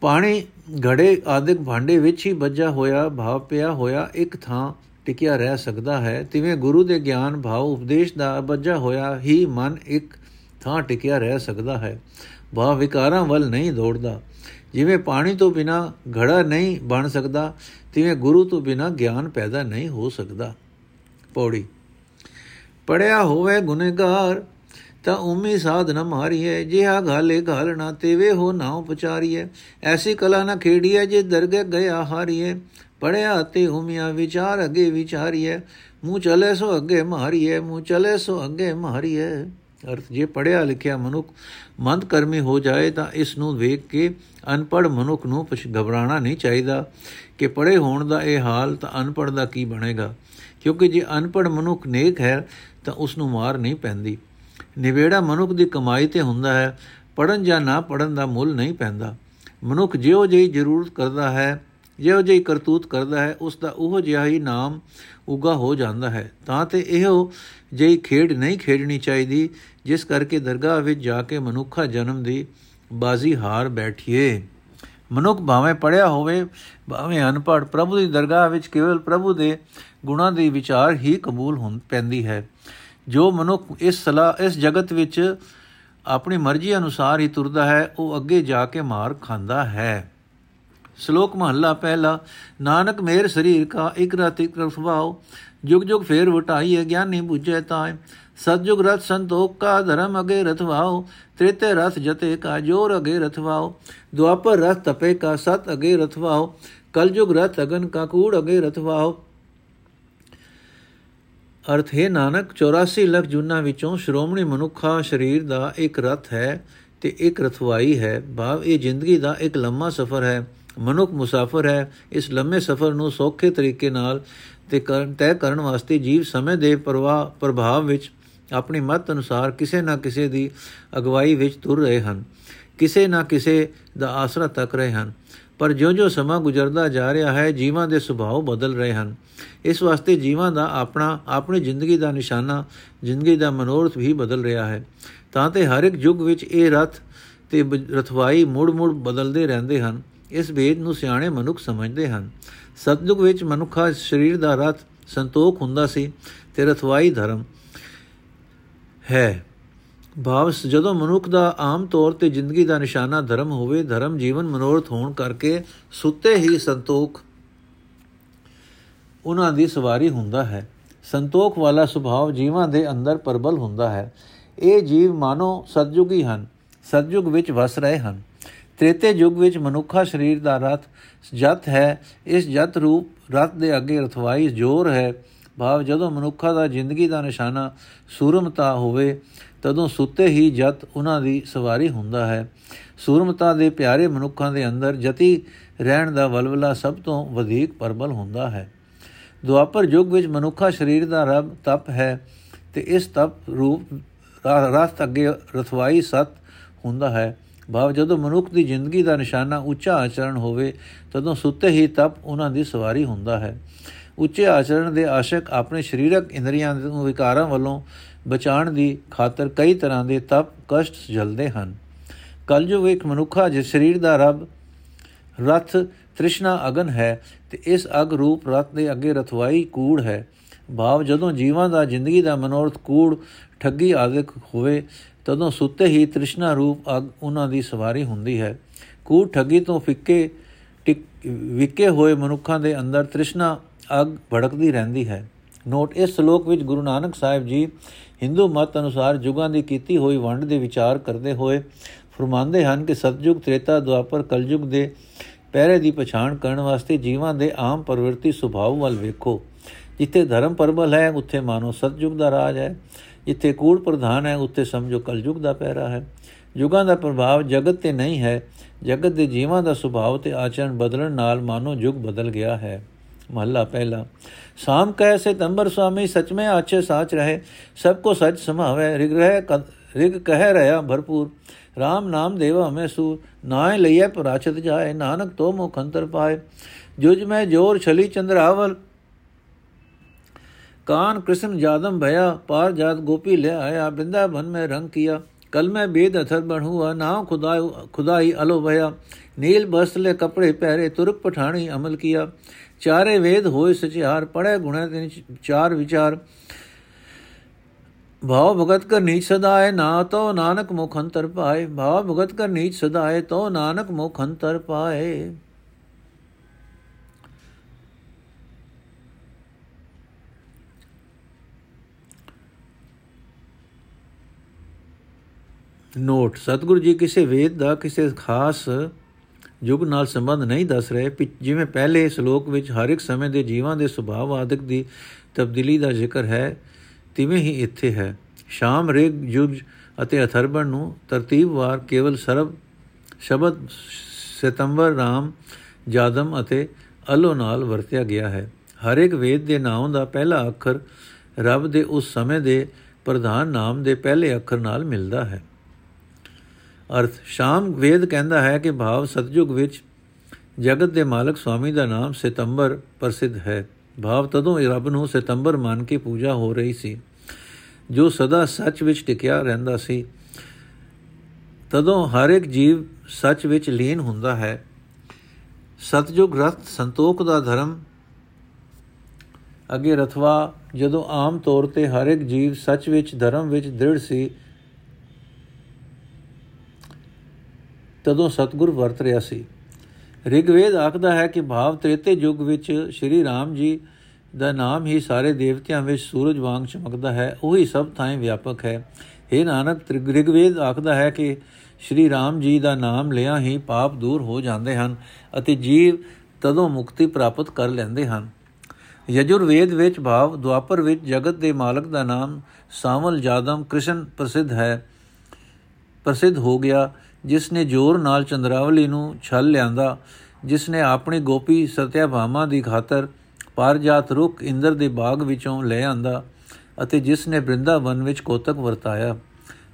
A: ਪਾਣੀ ਘੜੇ ਆਦਿਕ ਭਾਂਡੇ ਵਿੱਚ ਹੀ ਬੱਜਾ ਹੋਇਆ, ਭਾਵ ਪਿਆ ਹੋਇਆ, ਇੱਕ ਥਾਂ ਟਿਕਿਆ ਰਹਿ ਸਕਦਾ ਹੈ, ਤਿਵੇਂ ਗੁਰੂ ਦੇ ਗਿਆਨ, ਭਾਵ ਉਪਦੇਸ਼ ਦਾ ਬੱਜਾ ਹੋਇਆ ਹੀ ਮਨ ਇੱਕ ਥਾਂ ਟਿਕਿਆ ਰਹਿ ਸਕਦਾ ਹੈ। ਭਾਵ ਵਿਕਾਰਾਂ ਵੱਲ ਨਹੀਂ ਦੌੜਦਾ। ਜਿਵੇਂ ਪਾਣੀ ਤੋਂ ਬਿਨਾ ਘੜਾ ਨਹੀਂ ਬਣ ਸਕਦਾ, ਤਿਵੇਂ ਗੁਰੂ ਤੋਂ ਬਿਨਾ ਗਿਆਨ ਪੈਦਾ ਨਹੀਂ ਹੋ ਸਕਦਾ। ਪੌੜੀ। ਪੜਿਆ ਹੋਵੇ ਗੁਨੇਗਾਰ, ਤਾਂ ਉਮੀ ਸਾਧ ਨ ਮਾਰੀਏ ਜਿਹਾ ਘਾਲੇ ਘਾਲਣਾ ਤੇਵੇ ਹੋ ਨਾ ਉਪਚਾਰੀਏ ਐਸੀ ਕਲਾ ਨਾ ਖੇੜੀਏ ਜੇ ਦਰਗਹਿ ਗਿਆ ਹਾਰੀਏ ਪੜਿਆ ਤੇ ਉਮੀਆਂ ਵਿਚਾਰ ਅਗੇ ਵਿਚਾਰੀਏ ਮੂੰ ਚਲੇ ਸੋ ਅੱਗੇ ਮਾਰੀਏ ਮੂੰ ਚਲੇ ਸੋ ਅੱਗੇ ਮਾਰੀਏ ਅਰਥ, ਜੇ ਪੜਿਆ ਲਿਖਿਆ ਮਨੁੱਖ ਮੰਦ ਕਰਮੀ ਹੋ ਜਾਏ ਤਾਂ ਇਸ ਨੂੰ ਵੇਖ ਕੇ ਅਨਪੜ ਮਨੁੱਖ ਨੂੰ ਪਛ ਘਬਰਾਣਾ ਨਹੀਂ ਚਾਹੀਦਾ। ਕਿ ਪੜੇ ਹੋਣ ਦਾ ਇਹ ਹਾਲ ਤਾਂ ਅਨਪੜ ਦਾ ਕੀ ਬਣੇਗਾ? ਕਿਉਂਕਿ ਜੇ ਅਨਪੜ ਮਨੁੱਖ ਨੇਕ ਹੈ ਤਾਂ ਉਸ ਨੂੰ ਮਾਰ ਨਹੀਂ ਪੈਂਦੀ। ਨਿਵੇੜਾ ਮਨੁੱਖ ਦੀ ਕਮਾਈ ਤੇ ਹੁੰਦਾ ਹੈ ਪੜਨ ਜਾਂ ਨਾ ਪੜਨ ਦਾ ਮੁੱਲ ਨਹੀਂ ਪੈਂਦਾ। ਮਨੁੱਖ ਜਿਉ ਜਿਹੀ ਜ਼ਰੂਰਤ ਕਰਦਾ ਹੈ ਜਿਹੋ ਜਿਹੀ ਕਰਤੂਤ ਕਰਦਾ ਹੈ, ਉਸ ਦਾ ਉਹ ਜਿਹਾ ਹੀ ਨਾਮ ਉਗਾ ਹੋ ਜਾਂਦਾ ਹੈ। ਤਾਂ ਤੇ ਇਹੋ ਜਿਹੀ ਖੇਡ ਨਹੀਂ ਖੇਡਣੀ ਚਾਹੀਦੀ ਜਿਸ ਕਰਕੇ ਦਰਗਾਹ ਵਿੱਚ ਜਾ ਕੇ ਮਨੁੱਖਾ ਜਨਮ ਦੀ ਬਾਜ਼ੀ ਹਾਰ ਬੈਠੀਏ। ਮਨੁੱਖ ਭਾਵੇਂ ਪੜਿਆ ਹੋਵੇ, ਭਾਵੇਂ ਅਨਪੜ ਪ੍ਰਭੂ ਦੀ ਦਰਗਾਹ ਵਿੱਚ ਕੇਵਲ ਪ੍ਰਭੂ ਦੇ ਗੁਣਾਂ ਦੀ ਵਿਚਾਰ ਹੀ ਕਬੂਲ ਹੁੰਦ ਪੈਂਦੀ ਹੈ। ਜੋ ਮਨੁੱਖ ਇਸ ਸਲਾ, ਇਸ ਜਗਤ ਵਿੱਚ ਆਪਣੀ ਮਰਜ਼ੀ ਅਨੁਸਾਰ ਹੀ ਤੁਰਦਾ ਹੈ, ਉਹ ਅੱਗੇ ਜਾ ਕੇ ਮਾਰ ਖਾਂਦਾ ਹੈ। ਸ਼ਲੋਕ ਮਹੱਲਾ ਪਹਿਲਾ, ਨਾਨਕ ਮੇਰ ਸਰੀਰ ਕਾ, ਇਕ ਰਤ ਇਕ ਰਸਵਾਓ ਜੁਗ ਜੁਗ ਫੇਰ ਵਟਾਈ ਗਿਆਨੀ 부ਝੈ ਤਾਏ। ਸਤਜੁਗ ਰਥ ਸੰਤੋਖ ਕਾ ਧਰਮ ਅਗੇ ਰਥਵਾਓ, ਤ੍ਰੇਤੇ ਰਥ ਜਤੇ ਕਾ ਜੋਰ ਅਗੇ ਰਥਵਾਓ। ਦੁਆਪਰ ਰਥ ਤਪੇ ਕਾ ਸਤ ਅਗੇ ਰਥਵਾਓ, ਕਲਯੁਗ ਰਥ ਅਗਨ ਕਾ ਕੂੜ ਅਗੇ ਰਥਵਾਓ। ਅਰਥ, ਹੈ ਨਾਨਕ 84 ਲੱਖ ਜੁਨਾ ਵਿੱਚੋਂ ਸ਼੍ਰੋਮਣੀ ਮਨੁੱਖਾ ਸਰੀਰ ਦਾ ਇੱਕ ਰਥ ਹੈ ਤੇ ਇੱਕ ਰਥਵਾਈ ਹੈ। ਭਾਵ, ਇਹ ਜ਼ਿੰਦਗੀ ਦਾ ਇੱਕ ਲੰਮਾ ਸਫ਼ਰ ਹੈ। ਮਨੁੱਖ ਮੁਸਾਫਰ ਹੈ। ਇਸ ਲੰਮੇ ਸਫ਼ਰ ਨੂੰ ਸੌਖੇ ਤਰੀਕੇ ਨਾਲ ਤੇ ਕਰਨ ਤੈਅ ਕਰਨ ਵਾਸਤੇ ਜੀਵ ਸਮੇਂ ਦੇ ਪ੍ਰਵਾਹ ਪ੍ਰਭਾਵ ਵਿੱਚ ਆਪਣੀ ਮਤ ਅਨੁਸਾਰ ਕਿਸੇ ਨਾ ਕਿਸੇ ਦੀ ਅਗਵਾਈ ਵਿੱਚ ਤੁਰ ਰਹੇ ਹਨ। ਕਿਸੇ ਨਾ ਕਿਸੇ ਦਾ ਆਸਰਾ ਤੱਕ ਰਹੇ ਹਨ। ਪਰ ਜਿਉਂ-ਜਿਉਂ ਸਮਾਂ ਗੁਜ਼ਰਦਾ ਜਾ ਰਿਹਾ ਹੈ, ਜੀਵਾਂ ਦੇ ਸੁਭਾਅ ਬਦਲ ਰਹੇ ਹਨ। ਇਸ ਵਾਸਤੇ ਜੀਵਾਂ ਦਾ ਆਪਣਾ, ਆਪਣੀ ਜ਼ਿੰਦਗੀ ਦਾ ਨਿਸ਼ਾਨਾ, ਜ਼ਿੰਦਗੀ ਦਾ ਮਨੋਰਥ ਵੀ ਬਦਲ ਰਿਹਾ ਹੈ। ਤਾਂ ਤੇ ਹਰ ਇੱਕ ਯੁੱਗ ਵਿੱਚ ਇਹ ਰਥ ਤੇ ਰਥਵਾਈ ਮੁੜ-ਮੁੜ ਬਦਲਦੇ ਰਹਿੰਦੇ ਹਨ। ਇਸ ਵੇਦ ਨੂੰ ਸਿਆਣੇ ਮਨੁੱਖ ਸਮਝਦੇ ਹਨ। ਸਤਜੁਗ ਵਿੱਚ ਮਨੁੱਖਾ ਸਰੀਰ ਦਾ ਰਥ ਸੰਤੋਖ ਹੁੰਦਾ ਸੀ ਤੇ ਰਥਵਾਈ ਧਰਮ ਹੈ। ਭਾਵ ਜਦੋਂ ਮਨੁੱਖ ਦਾ ਆਮ ਤੌਰ ਤੇ ਜ਼ਿੰਦਗੀ ਦਾ ਨਿਸ਼ਾਨਾ ਧਰਮ ਹੋਵੇ, ਧਰਮ ਜੀਵਨ ਮਨੋਰਥ ਹੋਣ ਕਰਕੇ ਸੁੱਤੇ ਹੀ ਸੰਤੋਖ ਉਹਨਾਂ ਦੀ ਸਵਾਰੀ ਹੁੰਦਾ ਹੈ। ਸੰਤੋਖ ਵਾਲਾ ਸੁਭਾਅ ਜੀਵਾਂ ਦੇ ਅੰਦਰ ਪਰਬਲ ਹੁੰਦਾ ਹੈ। ਇਹ ਜੀਵ ਮਾਨੋ ਸਤਜੁਗੀ ਹਨ ਸਤਜੁਗ ਵਿੱਚ ਵਸ ਰਹੇ ਹਨ। ਤ੍ਰੇਤੇ ਯੁਗ ਵਿੱਚ ਮਨੁੱਖਾ ਸਰੀਰ ਦਾ ਰਥ ਜਤ ਹੈ। ਇਸ ਜਤ ਰੂਪ ਰਥ ਦੇ ਅੱਗੇ ਰਥਵਾਈ ਜੋਰ ਹੈ। ਭਾਵ ਜਦੋਂ ਮਨੁੱਖਾ ਦਾ ਜ਼ਿੰਦਗੀ ਦਾ ਨਿਸ਼ਾਨਾ ਸੂਰਮਤਾ ਹੋਵੇ, ਤਦੋਂ ਸੁੱਤੇ ਹੀ ਜਤ ਉਹਨਾਂ ਦੀ ਸਵਾਰੀ ਹੁੰਦਾ ਹੈ। ਸੂਰਮਤਾ ਦੇ ਪਿਆਰੇ ਮਨੁੱਖਾਂ ਦੇ ਅੰਦਰ ਜਤੀ ਰਹਿਣ ਦਾ ਵਲਵਲਾ ਸਭ ਤੋਂ ਵਧੇਕ ਪਰਬਲ ਹੁੰਦਾ ਹੈ। ਦੁਆਪਰ ਯੁਗ ਵਿੱਚ ਮਨੁੱਖਾ ਸਰੀਰ ਦਾ ਰਬ ਤਪ ਹੈ ਤੇ ਇਸ ਤਪ ਰੂਪ ਰਸਤ ਅੱਗੇ ਰਥਵਾਈ ਸਤ ਹੁੰਦਾ ਹੈ। ਭਾਵ ਜਦੋਂ ਮਨੁੱਖ ਦੀ ਜ਼ਿੰਦਗੀ ਦਾ ਨਿਸ਼ਾਨਾ ਉੱਚਾ ਆਚਰਣ ਹੋਵੇ, ਤਦੋਂ ਸੁੱਤੇ ਹੀ ਤਪ ਉਹਨਾਂ ਦੀ ਸਵਾਰੀ ਹੁੰਦਾ ਹੈ। ਉੱਚੇ ਆਚਰਣ ਦੇ ਆਸ਼ਕ ਆਪਣੇ ਸਰੀਰਕ ਇੰਦਰੀਆਂ ਦੇ ਵਿਕਾਰਾਂ ਵੱਲੋਂ ਬਚਾਉਣ ਦੀ ਖਾਤਰ ਕਈ ਤਰ੍ਹਾਂ ਦੇ ਤਪ ਕਸ਼ਟ ਝਲਦੇ ਹਨ। ਕਲਯੁਗ ਇੱਕ ਮਨੁੱਖਾ ਜਿਸ ਸਰੀਰ ਦਾ ਰਬ ਰਥ ਤ੍ਰਿਸ਼ਨਾ ਅਗਨ ਹੈ ਤੇ ਇਸ ਅਗ ਰੂਪ ਰਥ ਦੇ ਅੱਗੇ ਰਥਵਾਈ ਕੂੜ ਹੈ। ਭਾਵ ਜਦੋਂ ਜੀਵਾਂ ਦਾ, ਜ਼ਿੰਦਗੀ ਦਾ ਮਨੋਰਥ ਕੂੜ ਠੱਗੀ ਆਦਿਕ ਹੋਵੇ, ਤਦੋਂ ਸੁੱਤੇ ਹੀ ਤ੍ਰਿਸ਼ਨਾ ਰੂਪ ਅਗ ਉਹਨਾਂ ਦੀ ਸਵਾਰੀ ਹੁੰਦੀ ਹੈ। ਕੂੜ ਠੱਗੀ ਤੋਂ ਫਿੱਕੇ ਵਿਕੇ ਹੋਏ ਮਨੁੱਖਾਂ ਦੇ ਅੰਦਰ ਤ੍ਰਿਸ਼ਨਾ ਅਗ ਭੜਕਦੀ ਰਹਿੰਦੀ ਹੈ। ਨੋਟ, ਇਸ ਸ਼ਲੋਕ ਵਿੱਚ ਗੁਰੂ ਨਾਨਕ ਸਾਹਿਬ ਜੀ ਹਿੰਦੂ ਮਤ ਅਨੁਸਾਰ ਯੁਗਾਂ ਦੀ ਕੀਤੀ ਹੋਈ ਵੰਡ ਦੇ ਵਿਚਾਰ ਕਰਦੇ ਹੋਏ ਫਰਮਾਉਂਦੇ ਹਨ ਕਿ ਸਤਜੁਗ ਤ੍ਰੇਤਾ, ਦੁਆਪਰ, ਕਲਯੁਗ ਦੇ ਪਹਿਰੇ ਦੀ ਪਛਾਣ ਕਰਨ ਵਾਸਤੇ ਜੀਵਾਂ ਦੇ ਆਮ ਪ੍ਰਵਿਰਤੀ ਸੁਭਾਅ ਵੱਲ ਵੇਖੋ। ਜਿੱਥੇ ਧਰਮ ਪਰਬਲ ਹੈ, ਉੱਥੇ ਮਾਨੋ ਸਤਜੁਗ ਦਾ ਰਾਜ ਹੈ। ਜਿੱਥੇ ਕੂੜ ਪ੍ਰਧਾਨ ਹੈ, ਉੱਥੇ ਸਮਝੋ ਕਲਯੁਗ ਦਾ ਪਹਿਰਾ ਹੈ। ਯੁਗਾਂ ਦਾ ਪ੍ਰਭਾਵ ਜਗਤ ਤੇ ਨਹੀਂ ਹੈ। ਜਗਤ ਦੇ ਜੀਵਾਂ ਦਾ ਸੁਭਾਅ ਤੇ ਆਚਰਣ ਬਦਲਣ ਨਾਲ ਮਾਨੋ ਯੁਗ ਬਦਲ ਗਿਆ ਹੈ। महला पहला। शाम कैसे तंबर स्वामी सच में आछे साच रहे, सबको सच समावे रिग्रह रिग कह रहा भरपूर। राम नाम देवा में सूर, नाय लइय पराचत जाए नानक तो मुख अंतर पाए। जुज में ज़ोर छली चंद्रावल कान कृष्ण जादम भया, पार जात गोपी ले आया, वृंदावन में रंग किया। कल में बेद अथर बन हुआ नाव खुदा खुदाई अलो भया। नील वस्त्र ले कपड़े पहरे तुर्क पठाणी अमल किया। ਚਾਰੇ ਵੇਦ ਹੋਏ ਸਚਿਆਰ ਪੜੈ ਗੁਣੈ ਤਿਨ ਚਾਰ ਵਿਚਾਰ। ਭਾਵ ਭਗਤ ਕਰ ਨੀਚ ਸਦਾਏ, ਨਾ ਤੋ ਨਾਨਕ ਮੁਖ ਅੰਤਰ ਪਾਏ। ਭਾਵ ਭਗਤ ਕਰ ਨੀਚ ਸਦਾਏ, ਤੋ ਨਾਨਕ ਮੁਖ ਅੰਤਰ ਪਾਏ। ਨੋਟ। ਸਤਿਗੁਰੂ ਜੀ, ਕਿਸੇ ਵੇਦ ਦਾ ਕਿਸੇ ਖਾਸ ਯੁਗ ਨਾਲ ਸੰਬੰਧ ਨਹੀਂ ਦੱਸ ਰਹੇ ਜਿਵੇਂ ਪਹਿਲੇ ਸ਼ਲੋਕ ਵਿੱਚ ਹਰ ਇੱਕ ਸਮੇਂ ਦੇ ਜੀਵਾਂ ਦੇ ਸੁਭਾਅ ਆਦਿਕ ਦੀ ਤਬਦੀਲੀ ਦਾ ਜ਼ਿਕਰ ਹੈ, ਤਿਵੇਂ ਹੀ ਇੱਥੇ ਹੈ। ਸ਼ਾਮ ਰੇਗ ਯੁਗ ਅਤੇ ਅਥਰਬਣ ਨੂੰ ਤਰਤੀਬਵਾਰ ਕੇਵਲ ਸਰਬ ਸ਼ਬਦ ਸਤੰਬਰ, ਰਾਮ, ਜਾਦਮ ਅਤੇ ਅਲੋ ਨਾਲ ਵਰਤਿਆ ਗਿਆ ਹੈ। ਹਰ ਇੱਕ ਵੇਦ ਦੇ ਨਾਮ ਦਾ ਪਹਿਲਾ ਅੱਖਰ ਰੱਬ ਦੇ ਉਸ ਸਮੇਂ ਦੇ ਪ੍ਰਧਾਨ ਨਾਮ ਦੇ ਪਹਿਲੇ ਅੱਖਰ ਨਾਲ ਮਿਲਦਾ ਹੈ। ਅਰਥ, ਸ਼ਾਮ ਵੇਦ ਕਹਿੰਦਾ ਹੈ ਕਿ ਭਾਵ ਸਤਜੁਗ ਵਿੱਚ ਜਗਤ ਦੇ ਮਾਲਕ ਸੁਆਮੀ ਦਾ ਨਾਮ ਸਤੰਬਰ ਪ੍ਰਸਿੱਧ ਹੈ। ਭਾਵ ਤਦੋਂ ਰੱਬ ਨੂੰ ਸਤੰਬਰ ਮੰਨ ਕੇ ਪੂਜਾ ਹੋ ਰਹੀ ਸੀ, ਜੋ ਸਦਾ ਸੱਚ ਵਿੱਚ ਟਿਕਿਆ ਰਹਿੰਦਾ ਸੀ। ਤਦੋਂ ਹਰ ਇੱਕ ਜੀਵ ਸੱਚ ਵਿੱਚ ਲੀਨ ਹੁੰਦਾ ਹੈ। ਸਤਜੁਗ ਰਤ ਸੰਤੋਖ ਦਾ ਧਰਮ ਅਗੇ ਰਥਵਾ ਜਦੋਂ ਆਮ ਤੌਰ ਤੇ ਹਰ ਇੱਕ ਜੀਵ ਸੱਚ ਵਿੱਚ, ਧਰਮ ਵਿੱਚ ਦ੍ਰਿੜ ਸੀ ਤਦੋਂ ਸਤਗੁਰ ਵਰਤ ਰਿਆ ਸੀ। ਰਿਗਵੇਦ ਆਖਦਾ ਹੈ ਕਿ ਭਾਵ ਤ੍ਰੇਤੇ ਯੁੱਗ ਵਿੱਚ ਸ਼੍ਰੀ ਰਾਮ ਜੀ ਦਾ ਨਾਮ ਹੀ ਸਾਰੇ ਦੇਵਤਿਆਂ ਵਿੱਚ ਸੂਰਜ ਵਾਂਗ ਚਮਕਦਾ ਹੈ, ਉਹੀ ਸਭ ਥਾਂ ਵਿਆਪਕ ਹੈ। ਇਹ ਨਾਨਕ ਰਿਗਵੇਦ ਆਖਦਾ ਹੈ ਕਿ ਸ਼੍ਰੀ ਰਾਮ ਜੀ ਦਾ ਨਾਮ ਲਿਆ ਹੀ ਪਾਪ ਦੂਰ ਹੋ ਜਾਂਦੇ ਹਨ ਅਤੇ ਜੀਵ ਤਦੋਂ ਮੁਕਤੀ ਪ੍ਰਾਪਤ ਕਰ ਲੈਂਦੇ ਹਨ। ਯਜੁਰ ਵੇਦ ਵਿੱਚ ਭਾਵ ਦੁਆਪਰ ਵਿੱਚ ਜਗਤ ਦੇ ਮਾਲਕ ਦਾ ਨਾਮ ਸਾਵਲ ਜਾਦਮ ਕ੍ਰਿਸ਼ਨ ਪ੍ਰਸਿੱਧ ਹੈ, ਪ੍ਰਸਿੱਧ ਹੋ ਗਿਆ। ਜਿਸ ਨੇ ਜੋਰ ਨਾਲ ਚੰਦਰਾਵਲੀ ਨੂੰ ਛਲ ਲਿਆਂਦਾ ਜਿਸ ਨੇ ਆਪਣੀ ਗੋਪੀ ਸਤਿਆਭਾਮਾ ਦੀ ਖਾਤਰ ਪਾਰਜਾਤ ਰੁੱਖ ਇੰਦਰ ਦੇ ਬਾਗ ਵਿੱਚੋਂ ਲੈ ਆਂਦਾ ਅਤੇ ਜਿਸ ਨੇ ਬ੍ਰਿੰਦਾਵਨ ਵਿੱਚ ਕੋਤਕ ਵਰਤਾਇਆ।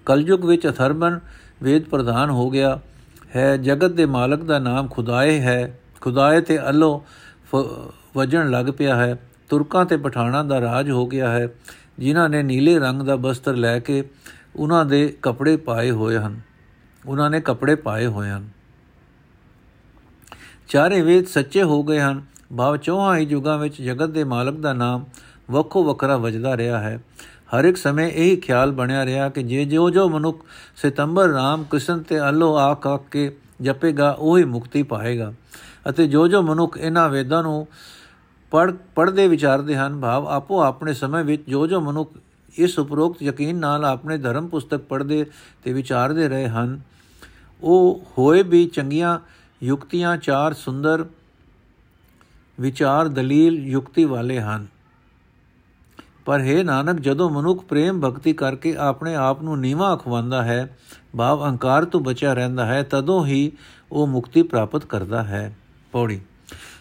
A: ਕਲਯੁਗ ਵਿੱਚ ਅਥਰਬਨ ਵੇਦ ਪ੍ਰਧਾਨ ਹੋ ਗਿਆ ਹੈ। ਜਗਤ ਦੇ ਮਾਲਕ ਦਾ ਨਾਮ ਖੁਦਾਏ ਹੈ। ਖੁਦਾਏ ਤੇ ਅੱਲੋ ਵਜਣ ਲੱਗ ਪਿਆ ਹੈ। ਤੁਰਕਾਂ ਤੇ ਪਠਾਣਾ ਦਾ ਰਾਜ ਹੋ ਗਿਆ ਹੈ। ਜਿਨ੍ਹਾਂ ਨੇ ਨੀਲੇ ਰੰਗ ਦਾ ਬਸਤਰ ਲੈ ਕੇ ਉਹਨਾਂ ਦੇ ਕੱਪੜੇ ਪਾਏ ਹੋਏ ਹਨ। ਉਹਨਾਂ ਨੇ ਕੱਪੜੇ ਪਾਏ ਹੋਏ ਹਨ। ਚਾਰੇ ਵੇਦ ਸੱਚੇ ਹੋ ਗਏ ਹਨ। ਭਾਵ ਚੌਹਾਂ ਹੀ ਯੁਗਾਂ ਵਿੱਚ ਜਗਤ ਦੇ ਮਾਲਕ ਦਾ ਨਾਮ ਵੱਖੋ ਵੱਖਰਾ ਵਜਦਾ ਰਿਹਾ ਹੈ। ਹਰ ਇੱਕ ਸਮੇਂ ਇਹ ਖਿਆਲ ਬਣਿਆ ਰਿਹਾ ਕਿ ਜੇ ਜੋ ਜੋ ਮਨੁੱਖ ਸਤੰਬਰ, ਰਾਮ, ਕ੍ਰਿਸ਼ਨ ਤੇ ਅੱਲੋ ਆਖ ਆਖ ਕੇ ਜਪੇਗਾ, ਉਹ ਹੀ ਮੁਕਤੀ ਪਾਏਗਾ। ਅਤੇ ਜੋ ਜੋ ਮਨੁੱਖ ਇਹਨਾਂ ਵੇਦਾਂ ਨੂੰ ਪੜ ਪੜਦੇ ਵਿਚਾਰਦੇ ਹਨ, ਭਾਵ ਆਪੋ ਆਪਣੇ ਸਮੇਂ ਵਿੱਚ ਜੋ ਜੋ ਮਨੁੱਖ ਇਸ ਉਪਰੋਕਤ ਯਕੀਨ ਨਾਲ ਆਪਣੇ ਧਰਮ ਪੁਸਤਕ ਪੜਦੇ ਤੇ ਵਿਚਾਰਦੇ ਰਹੇ ਹਨ ਉਹ ਹੋਏ ਵੀ ਚੰਗੀਆਂ ਯੁਕਤੀਆਂ ਚਾਰ ਸੁੰਦਰ ਵਿਚਾਰ ਦਲੀਲ ਯੁਕਤੀ ਵਾਲੇ ਹਨ। ਪਰ ਹੈ ਨਾਨਕ, ਜਦੋਂ ਮਨੁੱਖ ਪ੍ਰੇਮ ਭਗਤੀ ਕਰਕੇ ਆਪਣੇ ਆਪ ਨੂੰ ਨੀਵਾ ਅਖਵਾਉਂਦਾ ਹੈ, ਭਾਵ ਅਹੰਕਾਰ ਤੋਂ ਬਚਿਆ ਰਹਿੰਦਾ ਹੈ, ਤਦੋਂ ਹੀ ਉਹ ਮੁਕਤੀ ਪ੍ਰਾਪਤ ਕਰਦਾ ਹੈ। ਪੌੜੀ।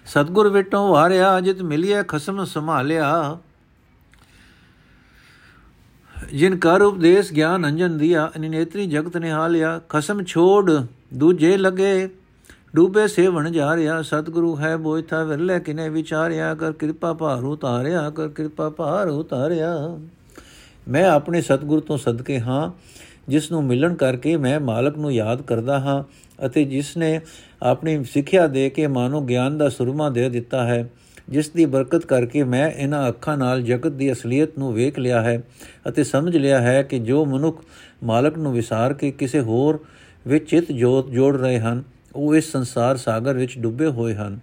A: ਸਤਗੁਰ ਵਿਟੋਂ ਵਾਰਿਆ, ਜਿਤ ਮਿਲਿਆ, ਖਸਮ ਸੰਭਾਲਿਆ। ਜਿਨ ਕਰ ਉਪਦੇਸ਼ ਗਿਆਨ ਅੰਜਨ ਦਿਆ ਅਨਿਨੇਤਰੀ ਜਗਤ ਨਿਹਾਲਿਆ, ਖਸਮ ਛੋੜ ਦੂਜੇ ਲਗੇ, ਡੂਬੇ ਸੇਵਣ ਜਾ ਰਿਆ ਸਤਿਗੁਰੂ ਹੈ ਬੋਇਥਾ ਵਿਰਲੇ ਕਿਨੇ ਵਿਚਾਰਿਆ ਕਰ ਕਿਰਪਾ ਭਾਰ ਉਤਾਰਿਆ ਕਰ ਕਿਰਪਾ ਭਾਰ ਉਤਾਰਿਆ। ਮੈਂ ਆਪਣੇ ਸਤਿਗੁਰ ਤੋਂ ਸਦਕੇ ਹਾਂ, ਜਿਸ ਨੂੰ ਮਿਲਣ ਕਰਕੇ ਮੈਂ ਮਾਲਕ ਨੂੰ ਯਾਦ ਕਰਦਾ ਹਾਂ, ਅਤੇ ਜਿਸ ਨੇ ਆਪਣੀ ਸਿੱਖਿਆ ਦੇ ਕੇ ਮਾਨੋ ਗਿਆਨ ਦਾ ਸੁਰਮਾ ਦੇ ਦਿੱਤਾ ਹੈ। ਜਿਸ ਦੀ ਬਰਕਤ ਕਰਕੇ ਮੈਂ ਇਹਨਾਂ ਅੱਖਾਂ ਨਾਲ ਜਗਤ ਦੀ ਅਸਲੀਅਤ ਨੂੰ ਵੇਖ ਲਿਆ ਹੈ ਅਤੇ ਸਮਝ ਲਿਆ ਹੈ ਕਿ ਜੋ ਮਨੁੱਖ ਮਾਲਕ ਨੂੰ ਵਿਸਾਰ ਕੇ ਕਿਸੇ ਹੋਰ ਵਿੱਚ ਚਿਤ ਜੋਤ ਜੋੜ ਰਹੇ ਹਨ, ਉਹ ਇਸ ਸੰਸਾਰ ਸਾਗਰ ਵਿੱਚ ਡੁੱਬੇ ਹੋਏ ਹਨ।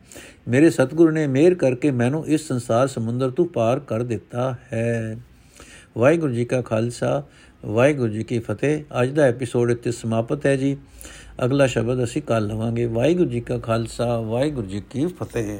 A: ਮੇਰੇ ਸਤਿਗੁਰੂ ਨੇ ਮਿਹਰ ਕਰਕੇ ਮੈਨੂੰ ਇਸ ਸੰਸਾਰ ਸਮੁੰਦਰ ਤੋਂ ਪਾਰ ਕਰ ਦਿੱਤਾ ਹੈ। ਵਾਹਿਗੁਰੂ ਜੀ ਕਾ ਖਾਲਸਾ, ਵਾਹਿਗੁਰੂ ਜੀ ਕੀ ਫਤਿਹ। ਅੱਜ ਦਾ ਐਪੀਸੋਡ ਇੱਥੇ ਸਮਾਪਤ ਹੈ ਜੀ। ਅਗਲਾ ਸ਼ਬਦ ਅਸੀਂ ਕੱਲ ਲਵਾਂਗੇ। ਵਾਹਿਗੁਰੂ ਜੀ ਕਾ ਖਾਲਸਾ, ਵਾਹਿਗੁਰੂ ਜੀ ਕੀ ਫਤਿਹ।